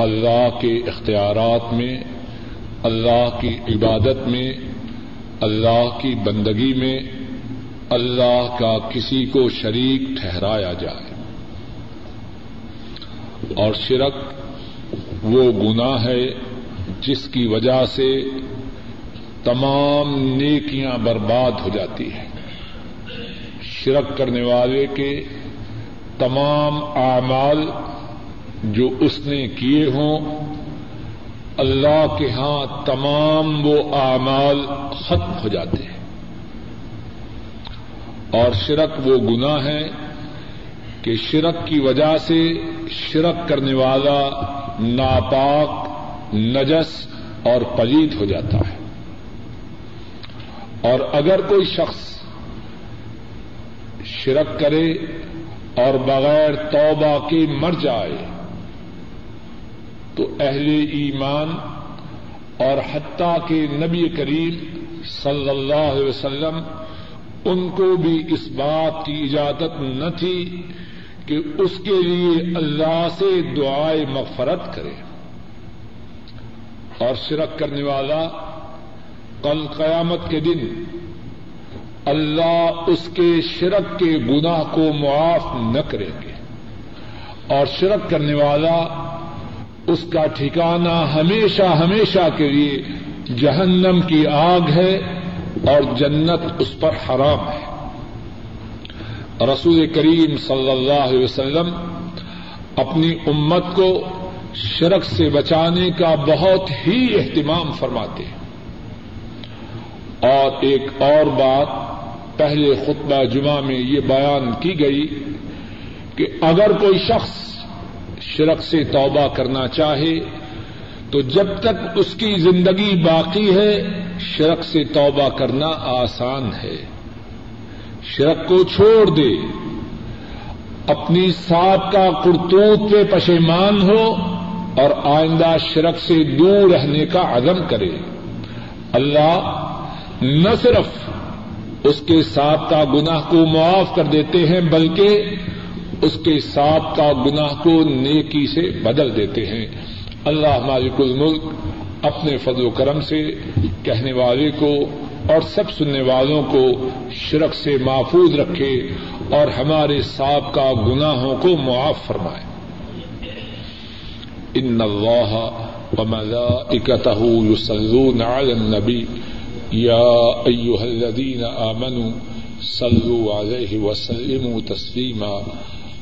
اللہ کے اختیارات میں، اللہ کی عبادت میں، اللہ کی بندگی میں، اللہ کا کسی کو شریک ٹھہرایا جائے۔ اور شرک وہ گناہ ہے جس کی وجہ سے تمام نیکیاں برباد ہو جاتی ہیں۔ شرک کرنے والے کے تمام اعمال جو اس نے کیے ہوں، اللہ کے ہاں تمام وہ اعمال ختم ہو جاتے ہیں۔ اور شرک وہ گناہ ہے کہ شرک کی وجہ سے شرک کرنے والا ناپاک، نجس اور پلید ہو جاتا ہے۔ اور اگر کوئی شخص شرک کرے اور بغیر توبہ کے مر جائے تو اہل ایمان اور حتیٰ کے نبی کریم صلی اللہ علیہ وسلم ان کو بھی اس بات کی اجازت نہ تھی کہ اس کے لیے اللہ سے دعائے مغفرت کرے۔ اور شرک کرنے والا کل قیامت کے دن اللہ اس کے شرک کے گناہ کو معاف نہ کریں گے۔ اور شرک کرنے والا اس کا ٹھکانا ہمیشہ ہمیشہ کے لیے جہنم کی آگ ہے اور جنت اس پر حرام ہے۔ رسول کریم صلی اللہ علیہ وسلم اپنی امت کو شرک سے بچانے کا بہت ہی اہتمام فرماتے ہیں۔ اور ایک اور بات پہلے خطبہ جمعہ میں یہ بیان کی گئی کہ اگر کوئی شخص شرک سے توبہ کرنا چاہے تو جب تک اس کی زندگی باقی ہے، شرک سے توبہ کرنا آسان ہے۔ شرک کو چھوڑ دے۔ اپنی ساتھ کا کرتوت پہ پشیمان ہو اور آئندہ شرک سے دور رہنے کا عدم کرے۔ اللہ نہ صرف اس کے ساتھ کا گناہ کو معاف کر دیتے ہیں، بلکہ اس کے ساتھ کا گناہ کو نیکی سے بدل دیتے ہیں۔ اللہ مالک الملک اپنے فضل و کرم سے کہنے والے کو اور سب سننے والوں کو شرک سے محفوظ رکھے اور ہمارے ساتھ کا گناہوں کو معاف فرمائے۔ ان اللہ وملائکتہ یصلون علی النبی۔ یا ایها الذین آمنوا صلوا علیہ وسلموا تسلیما۔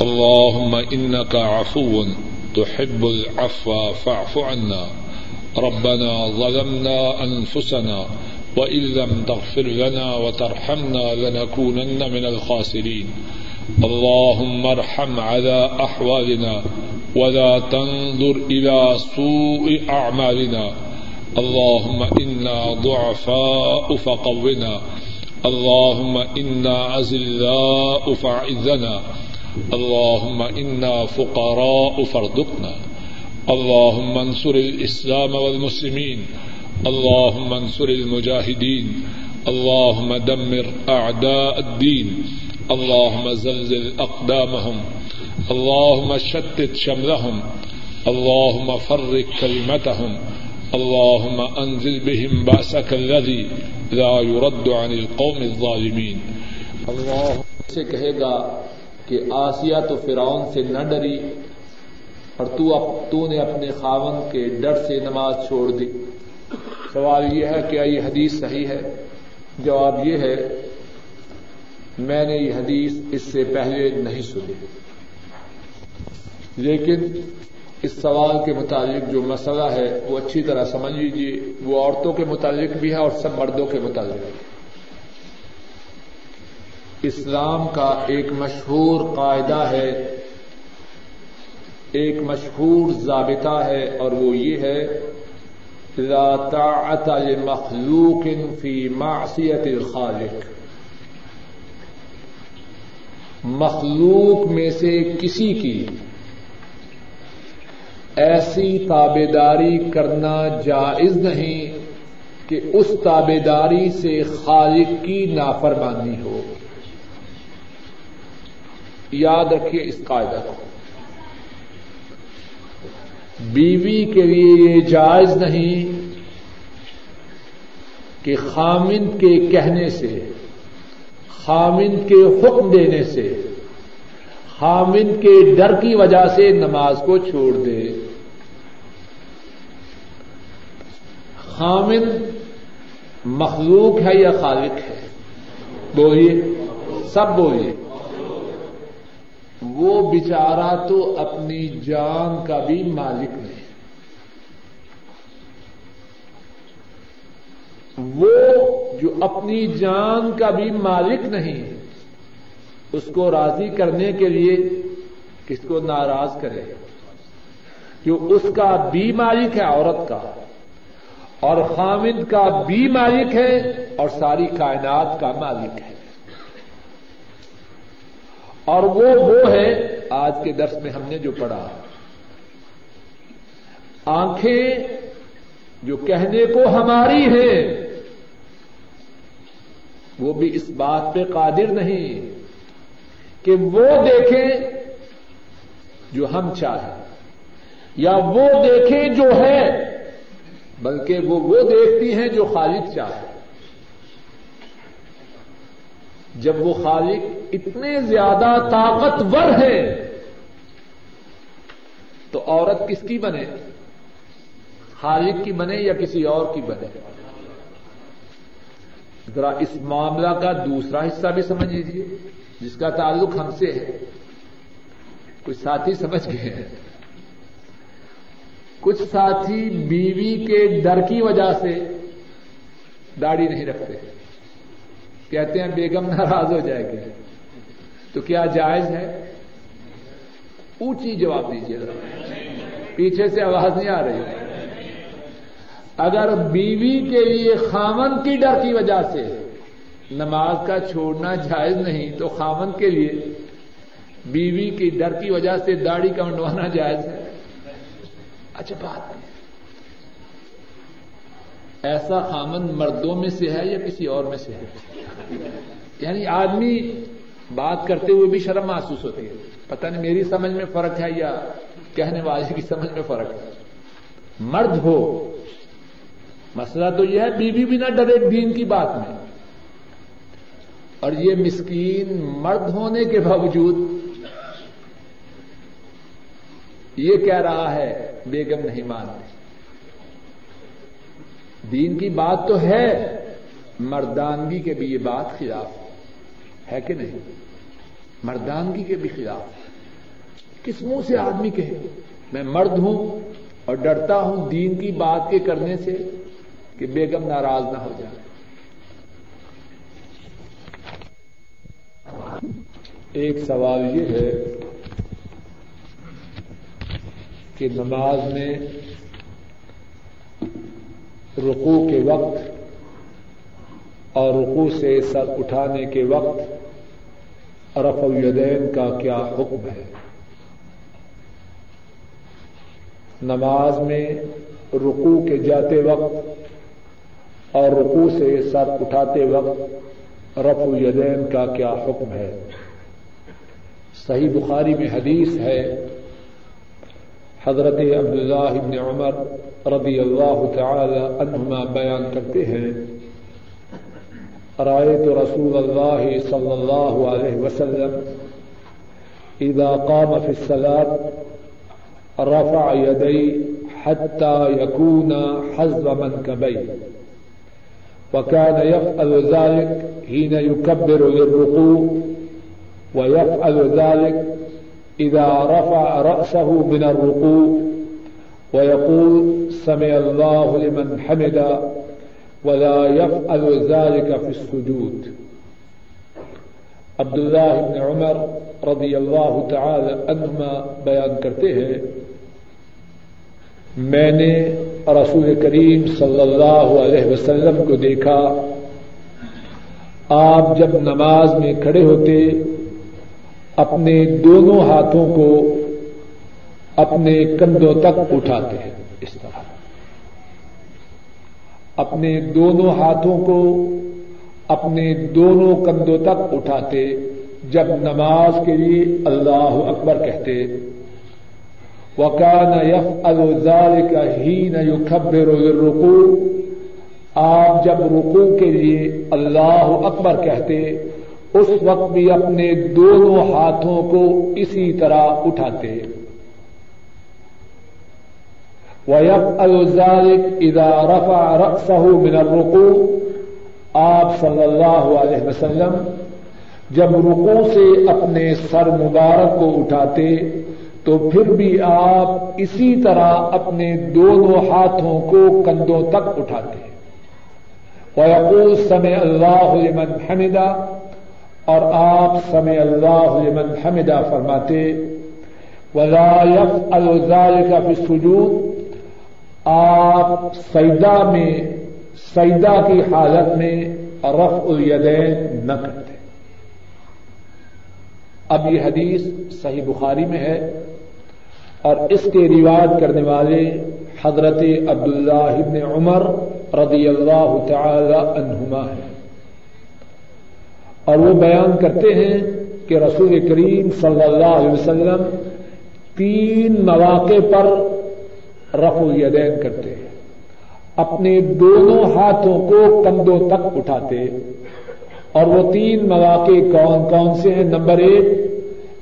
اللهم إنك عفو تحب العفو فاعف عنا. ربنا ظلمنا أنفسنا وإن لم تغفر لنا وترحمنا لنكونن من الخاسرين. اللهم ارحم على أحوالنا ولا تنظر إلى سوء أعمالنا. اللهم إنا ضعفاء فقونا. اللهم إنا عزلاء فعذنا اللهم إنا فقراء فارزقنا. اللهم انصر الإسلام والمسلمين. اللهم انصر المجاهدين. اللهم دمر أعداء الدين. اللهم زلزل أقدامهم. اللهم شتت شملهم. اللهم فرق كلمتهم. اللهم انزل بهم بأسك الذي لا يرد عن القوم الظالمين. اللہ سے کہے گا کہ آسیہ تو فرعون سے نہ ڈری اور تو, اب تو نے اپنے خاون کے ڈر سے نماز چھوڑ دی۔ سوال یہ ہے کیا یہ حدیث صحیح ہے؟ جواب یہ ہے میں نے یہ حدیث اس سے پہلے نہیں سنی۔ لیکن اس سوال کے متعلق جو مسئلہ ہے وہ اچھی طرح سمجھ لیجیے وہ عورتوں کے متعلق بھی ہے اور سب مردوں کے متعلق۔ بھی اسلام کا ایک مشہور قاعدہ ہے، ایک مشہور ضابطہ ہے اور وہ یہ ہے طاعت مخلوق فی معصیت الخالق۔ مخلوق میں سے کسی کی ایسی تابے داری کرنا جائز نہیں کہ اس تابے داری سے خالق کی نافرمانی ہو۔ یاد رکھیے اس قاعدہ کو۔ بیوی کے لیے یہ جائز نہیں کہ خامند کے کہنے سے، خامند کے حکم دینے سے، خامند کے ڈر کی وجہ سے نماز کو چھوڑ دے۔ خامند مخلوق ہے یا خالق ہے؟ بولیے، سب بولیے۔ وہ بچارا تو اپنی جان کا بھی مالک نہیں۔ وہ جو اپنی جان کا بھی مالک نہیں، اس کو راضی کرنے کے لیے کس کو ناراض کرے؟ جو اس کا بھی مالک ہے، عورت کا، اور خامد کا بھی مالک ہے، اور ساری کائنات کا مالک ہے۔ اور وہ وہ ہے آج کے درس میں ہم نے جو پڑھا۔ آنکھیں جو کہنے کو ہماری ہیں، وہ بھی اس بات پہ قادر نہیں کہ وہ دیکھیں جو ہم چاہیں، یا وہ دیکھیں جو ہے، بلکہ وہ وہ دیکھتی ہیں جو خالق چاہے۔ جب وہ خالق اتنے زیادہ طاقتور ہے، تو عورت کس کی بنے؟ خالق کی بنے یا کسی اور کی بنے؟ ذرا اس معاملہ کا دوسرا حصہ بھی سمجھ لیجیے جس کا تعلق ہم سے ہے۔ کچھ ساتھی سمجھ گئے ہیں؟ کچھ ساتھی بیوی کے ڈر کی وجہ سے داڑھی نہیں رکھتے۔ کہتے ہیں بیگم ناراض ہو جائے گی۔ تو کیا جائز ہے؟ اونچی جواب دیجیے پیچھے سے آواز نہیں آ رہی۔ اگر بیوی کے لیے خامن کی ڈر کی وجہ سے نماز کا چھوڑنا جائز نہیں، تو خامن کے لیے بیوی کی ڈر کی وجہ سے داڑھی کا منڈوانا جائز ہے۔ اچھا بات۔ ایسا خامن مردوں میں سے ہے یا کسی اور میں سے ہے؟ یعنی آدمی بات کرتے ہوئے بھی شرم محسوس ہوتی ہے۔ پتہ نہیں میری سمجھ میں فرق ہے یا کہنے والے کی سمجھ میں فرق ہے۔ مرد ہو، مسئلہ تو یہ ہے بیوی بھی نہ ڈرے دین کی بات میں۔ اور یہ مسکین مرد ہونے کے باوجود یہ کہہ رہا ہے، بیگم نہیں مانتے۔ دین کی بات تو ہے۔ مردانگی کے بھی یہ بات خلاف ہے کہ نہیں؟ مردانگی کے بھی خلاف۔ کس منہ سے آدمی کہے؟ میں مرد ہوں اور ڈرتا ہوں دین کی بات کے کرنے سے کہ بیگم ناراض نہ ہو جائے۔ ایک سوال یہ ہے کہ نماز میں رقو کے وقت اور رقو سے سر اٹھانے کے وقت رف الیدین کا کیا حکم ہے؟ نماز میں رقو کے جاتے وقت اور رقو سے سر اٹھاتے وقت رف الیدین کا کیا حکم ہے؟ صحیح بخاری میں حدیث ہے، حضرت عبداللہ بن عمر رضی اللہ تعالی عنہما بیان کرتے ہیں رأيت رسول الله صلى الله عليه وسلم إذا قام في الصلاة رفع يدي حتى يكون حزب منكبي وكان يفعل ذلك حين يكبر للركوع، ويفعل ذلك إذا رفع رأسه من الركوع، ويقول سمع الله لمن حمد ولا يفعل ذلك في السجود. عبداللہ ابن عمر رضی اللہ تعالی عنہما بیان کرتے ہیں، میں نے رسول کریم صلی اللہ علیہ وسلم کو دیکھا، آپ جب نماز میں کھڑے ہوتے، اپنے دونوں ہاتھوں کو اپنے کندھوں تک اٹھاتے ہیں، اس طرح۔ اپنے دونوں ہاتھوں کو اپنے دونوں کندھوں تک اٹھاتے، جب نماز کے لیے اللہ اکبر کہتے وکان یف الزار کا ہی نہ یو خبر رکو آپ جب رکو کے لیے اللہ اکبر کہتے، اس وقت بھی اپنے دونوں ہاتھوں کو اسی طرح اٹھاتے۔ وَيَفْعَلُ ادا رفع رأسه من الرقوع آپ صلی اللہ علیہ وسلم جب رکو سے اپنے سر مبارک کو اٹھاتے تو پھر بھی آپ اسی طرح اپنے دونوں ہاتھوں کو کندھوں تک اٹھاتے وَيَقُولُ سمع اللہ لمن حمدہ اور آپ سمع اللہ لمن حمدہ فرماتے وَلَا يَفْعَلُ ذَلِكَ فِي السُّجُودِ آپ سیدا میں سیدا کی حالت میں رف الیدین نہ کرتے۔ اب یہ حدیث صحیح بخاری میں ہے اور اس کے روایت کرنے والے حضرت عبداللہ ابن عمر رضی اللہ تعالی عنہما ہیں۔ اور وہ بیان کرتے ہیں کہ رسول کریم صلی اللہ علیہ وسلم تین مواقع پر رف الیدین کرتے اپنے دونوں ہاتھوں کو کندھوں تک اٹھاتے اور وہ تین مواقع کون کون سے ہیں؟ نمبر ایک،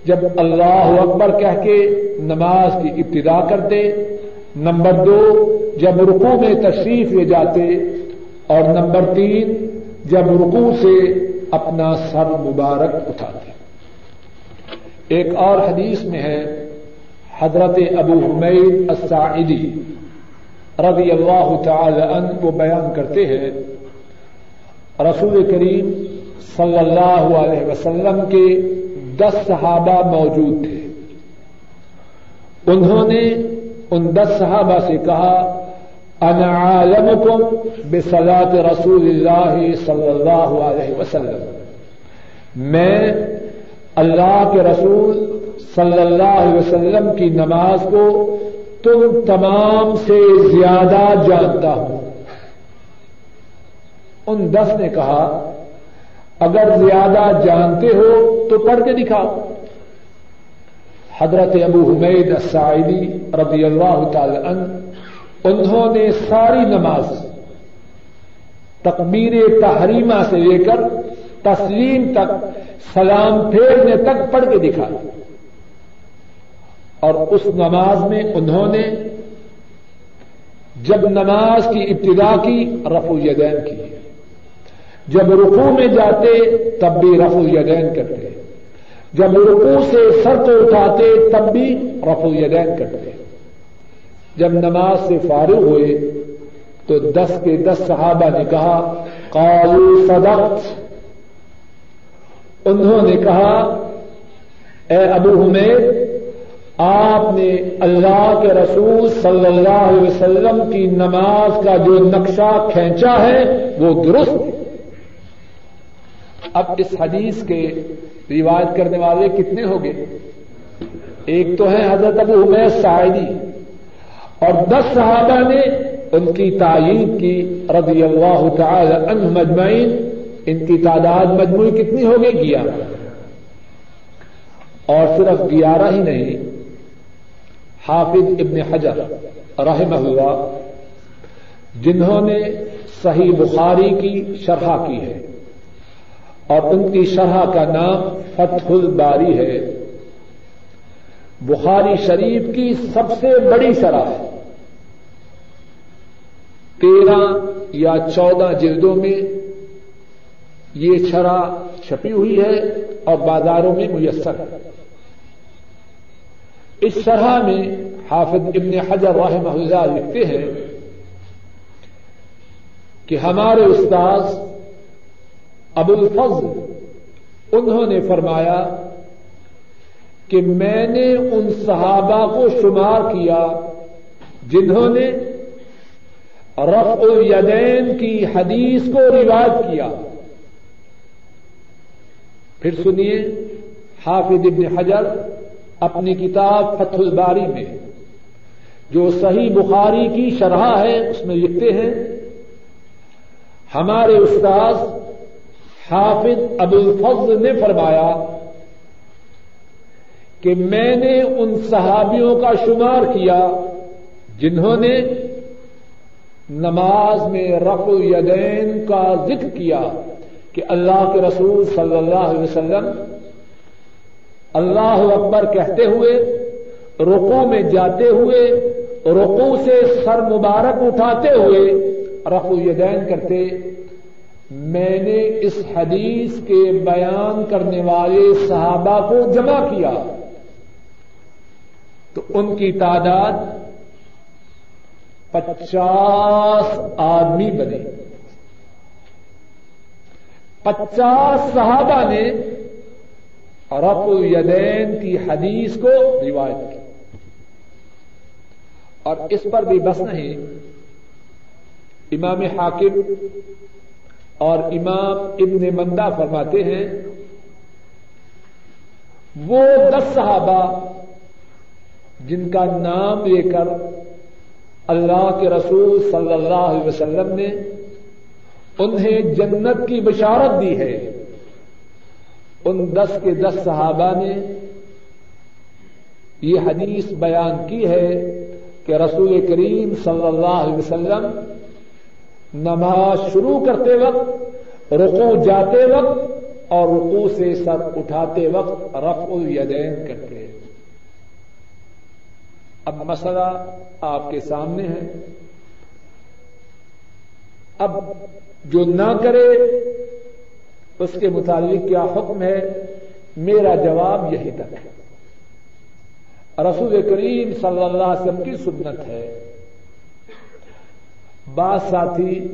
جب اللہ اکبر کہہ کے نماز کی ابتدا کرتے نمبر دو، جب رکو میں تشریف لے جاتے اور نمبر تین، جب رکو سے اپنا سر مبارک اٹھاتے ایک اور حدیث میں ہے حضرت ابو حمید الساعدی رضی اللہ تعالی عنہ وہ بیان کرتے ہیں، رسول کریم صلی اللہ علیہ وسلم کے دس صحابہ موجود تھے۔ انہوں نے ان دس صحابہ سے کہا، انا عالمکم بصلاة رسول اللہ صلی اللہ علیہ وسلم، میں اللہ کے رسول صلی اللہ علیہ وسلم کی نماز کو تم تمام سے زیادہ جانتا ہوں ان دس نے کہا، اگر زیادہ جانتے ہو تو پڑھ کے دکھاؤ۔ حضرت ابو حمید السائدی رضی اللہ تعالی عنہ، انہوں نے ساری نماز تقبیر تحریمہ سے لے کر تسلیم تک، سلام پھیرنے تک پڑھ کے دکھا اور اس نماز میں انہوں نے جب نماز کی ابتدا کی رفو یدین کی۔ جب رکو میں جاتے تب بھی رفو یدین کرتے۔ جب رکو سے سر کو اٹھاتے تب بھی رفو یدین کرتے۔ جب نماز سے فارغ ہوئے تو دس کے دس صحابہ نے کہا قالو صدقت۔ انہوں نے کہا، اے ابو حمید آپ نے اللہ کے رسول صلی اللہ علیہ وسلم کی نماز کا جو نقشہ کھینچا ہے، وہ درست اب اس حدیث کے روایت کرنے والے کتنے ہو گئے ایک تو ہے حضرت ابو عمیر سعیدی اور دس صحابہ نے ان کی تعین کی، رضی اللہ تعالی عنہ مجمعین ان کی تعداد مجموعی کتنی ہو گئی گیارہ۔ اور صرف گیارہ ہی نہیں حافظ ابن حجر رحم اللہ جنہوں نے صحیح بخاری کی شرح کی ہے۔ اور ان کی شرح کا نام فتح الباری ہے۔ بخاری شریف کی سب سے بڑی شرح ہے۔ تیرہ یا چودہ جلدوں میں یہ شرح چھپی ہوئی ہے اور بازاروں میں میسر۔ ہے اس شرح میں حافظ ابن حجر رحمہ اللہ لکھتے ہیں کہ ہمارے استاذ ابو الفضل، انہوں نے فرمایا کہ میں نے ان صحابہ کو شمار کیا جنہوں نے رفع الیدین کی حدیث کو روایت کیا۔ پھر سنیے، حافظ ابن حجر اپنی کتاب فتح الباری میں۔ جو صحیح بخاری کی شرح ہے، اس میں لکھتے ہیں، ہمارے استاذ حافظ ابو الفضل نے فرمایا کہ میں نے ان صحابیوں کا شمار کیا جنہوں نے نماز میں رف یدین کا ذکر کیا کہ اللہ کے رسول صلی اللہ علیہ وسلم اللہ اکبر کہتے ہوئے رقو میں جاتے ہوئے رقو سے سر مبارک اٹھاتے ہوئے رفو یدین کرتے، میں نے اس حدیث کے بیان کرنے والے صحابہ کو جمع کیا۔ تو ان کی تعداد پچاس آدمی بنے۔ پچاس صحابہ نے رف الیدین کی حدیث کو روایت کی۔ اور اس پر بھی بس نہیں، امام حاکم اور امام ابن مندہ فرماتے ہیں، وہ دس صحابہ جن کا نام لے کر اللہ کے رسول صلی اللہ علیہ وسلم نے انہیں جنت کی بشارت دی ہے۔ ان دس کے دس صحابہ نے یہ حدیث بیان کی ہے کہ رسول کریم صلی اللہ علیہ وسلم نماز شروع کرتے وقت رقو جاتے وقت اور رقو سے سر اٹھاتے وقت رف الیدین کرتے اب مسئلہ آپ کے سامنے ہے۔ اب جو نہ کرے اس کے متعلق کیا حکم ہے؟ میرا جواب یہی تک ہے۔ رسول کریم صلی اللہ علیہ وسلم کی سنت ہے۔ بعض ساتھی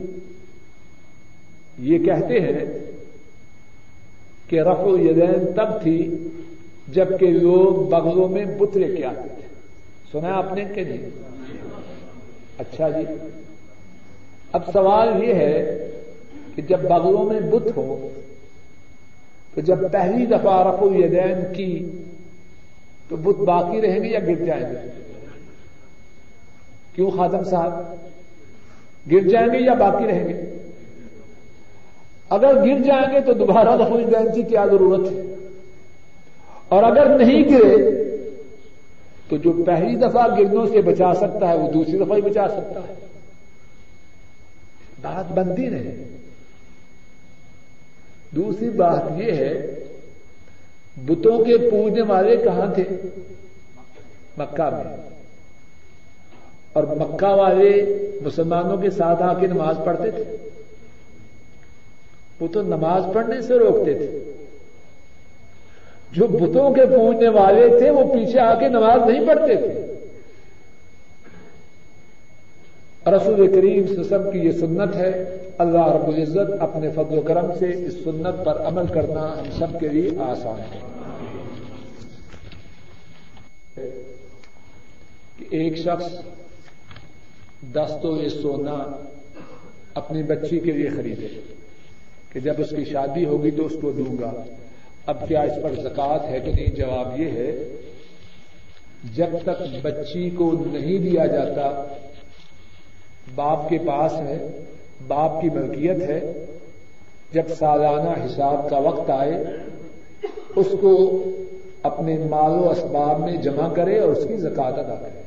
یہ کہتے ہیں کہ رف یدین تب تھی جبکہ لوگ بغلوں میں بت لے کے آتے تھے۔ سنا آپ نے کہ نہیں؟ اچھا جی۔ اب سوال یہ ہے کہ جب بغلوں میں بت ہو تو جب پہلی دفعہ رف الیدین کی تو بت باقی رہیں گے یا گر جائیں گے کیوں خادم صاحب؟ گر جائیں گے یا باقی رہیں گے؟ اگر گر جائیں گے تو دوبارہ رف الیدین کی کیا ضرورت ہے؟ اور اگر نہیں گرے تو جو پہلی دفعہ گرنوں سے بچا سکتا ہے وہ دوسری دفعہ ہی بچا سکتا ہے۔ بات بنتی رہے دوسری بات یہ ہے، بتوں کے پوجنے والے کہاں تھے؟ مکہ میں۔ اور مکہ والے مسلمانوں کے ساتھ آ کے نماز پڑھتے تھے۔ وہ تو نماز پڑھنے سے روکتے تھے۔ جو بتوں کے پوجنے والے تھے، وہ پیچھے آ کے نماز نہیں پڑھتے تھے۔ رسول کریم سسم کی یہ سنت ہے اللہ رب العزت اپنے فضل و کرم سے اس سنت پر عمل کرنا ہم سب کے لیے آسان ہے۔ کہ ایک شخص دس سونا اپنی بچی کے لیے خریدے، کہ جب اس کی شادی ہوگی تو اس کو دوں گا۔ اب کیا اس پر زکات ہے کہ نہیں؟ جواب یہ ہے، جب تک بچی کو نہیں دیا جاتا، باپ کے پاس ہے باپ کی ملکیت ہے، جب سالانہ حساب کا وقت آئے، اس کو اپنے مال و اسباب میں جمع کرے اور اس کی زکات ادا کرے۔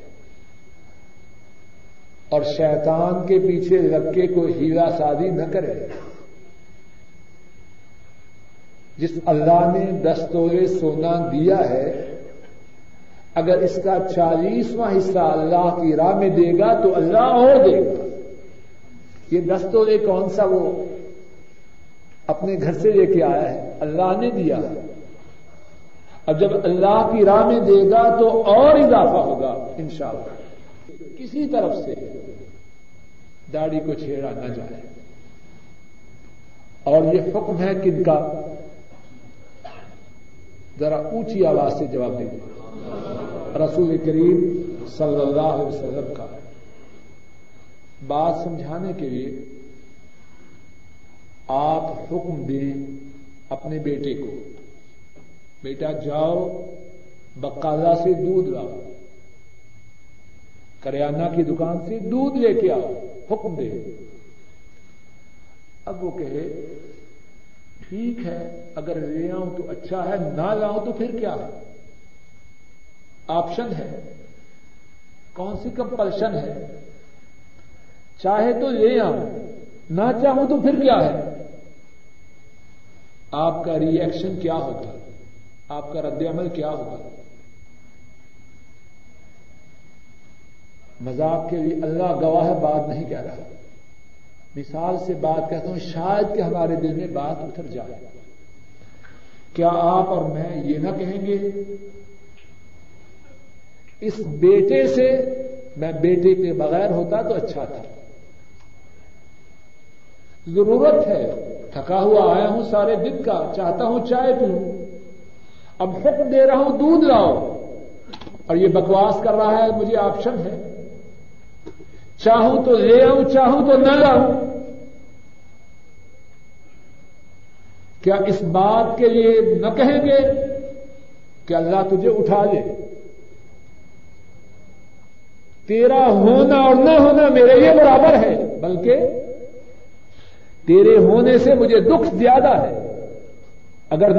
اور شیطان کے پیچھے لگ کے کوئی ہیرا سازی نہ کرے۔ جس اللہ نے دس تولے سونا دیا ہے، اگر اس کا چالیسواں حصہ اللہ کی راہ میں دے گا تو اللہ اور دے گا۔ یہ دس تولے کون سا وہ اپنے گھر سے لے کے آیا ہے؟ اللہ نے دیا۔ ہے اب جب اللہ کی راہ میں دے گا تو اور اضافہ ہوگا، انشاءاللہ۔ کسی طرف سے داڑھی کو چھیڑا نہ جائے۔ اور یہ حکم ہے کن کا ذرا اونچی آواز سے جواب دیجیے رسول کریم صلی اللہ علیہ وسلم کا۔ بات سمجھانے کے لیے آپ حکم دیں اپنے بیٹے کو۔ بیٹا جاؤ بکالا سے دودھ لاؤ۔ کریانہ کی دکان سے دودھ لے کے آؤ، حکم دے اب وہ کہے، ٹھیک ہے، اگر لے آؤں تو اچھا ہے، نہ لاؤں تو پھر کیا ہے؟ آپشن ہے۔ کون سی کمپلشن ہے؟ چاہے تو لے آؤں نہ چاہوں تو پھر کیا ہے؟ آپ کا ری ایکشن کیا ہوگا آپ کا رد عمل کیا ہوگا مذاق کے لیے اللہ گواہ بات نہیں کہہ رہا۔ مثال سے بات کہتا ہوں، شاید کہ ہمارے دل میں بات اتر جائے۔ کیا آپ اور میں یہ نہ کہیں گے؟ اس بیٹے سے میں بیٹے کے بغیر ہوتا تو اچھا تھا۔ ضرورت ہے۔ تھکا ہوا آیا ہوں سارے دن کا۔ چاہتا ہوں چائے پیوں اب حکم دے رہا ہوں دودھ لاؤ۔ اور یہ بکواس کر رہا ہے، مجھے آپشن ہے۔ چاہوں تو لے آؤں، چاہوں تو نہ لاؤں۔ کیا اس بات کے لیے نہ کہیں گے کہ اللہ تجھے اٹھا لے؟ تیرا ہونا اور نہ ہونا میرے لیے برابر ہے، بلکہ تیرے ہونے سے مجھے دکھ زیادہ ہے۔ اگر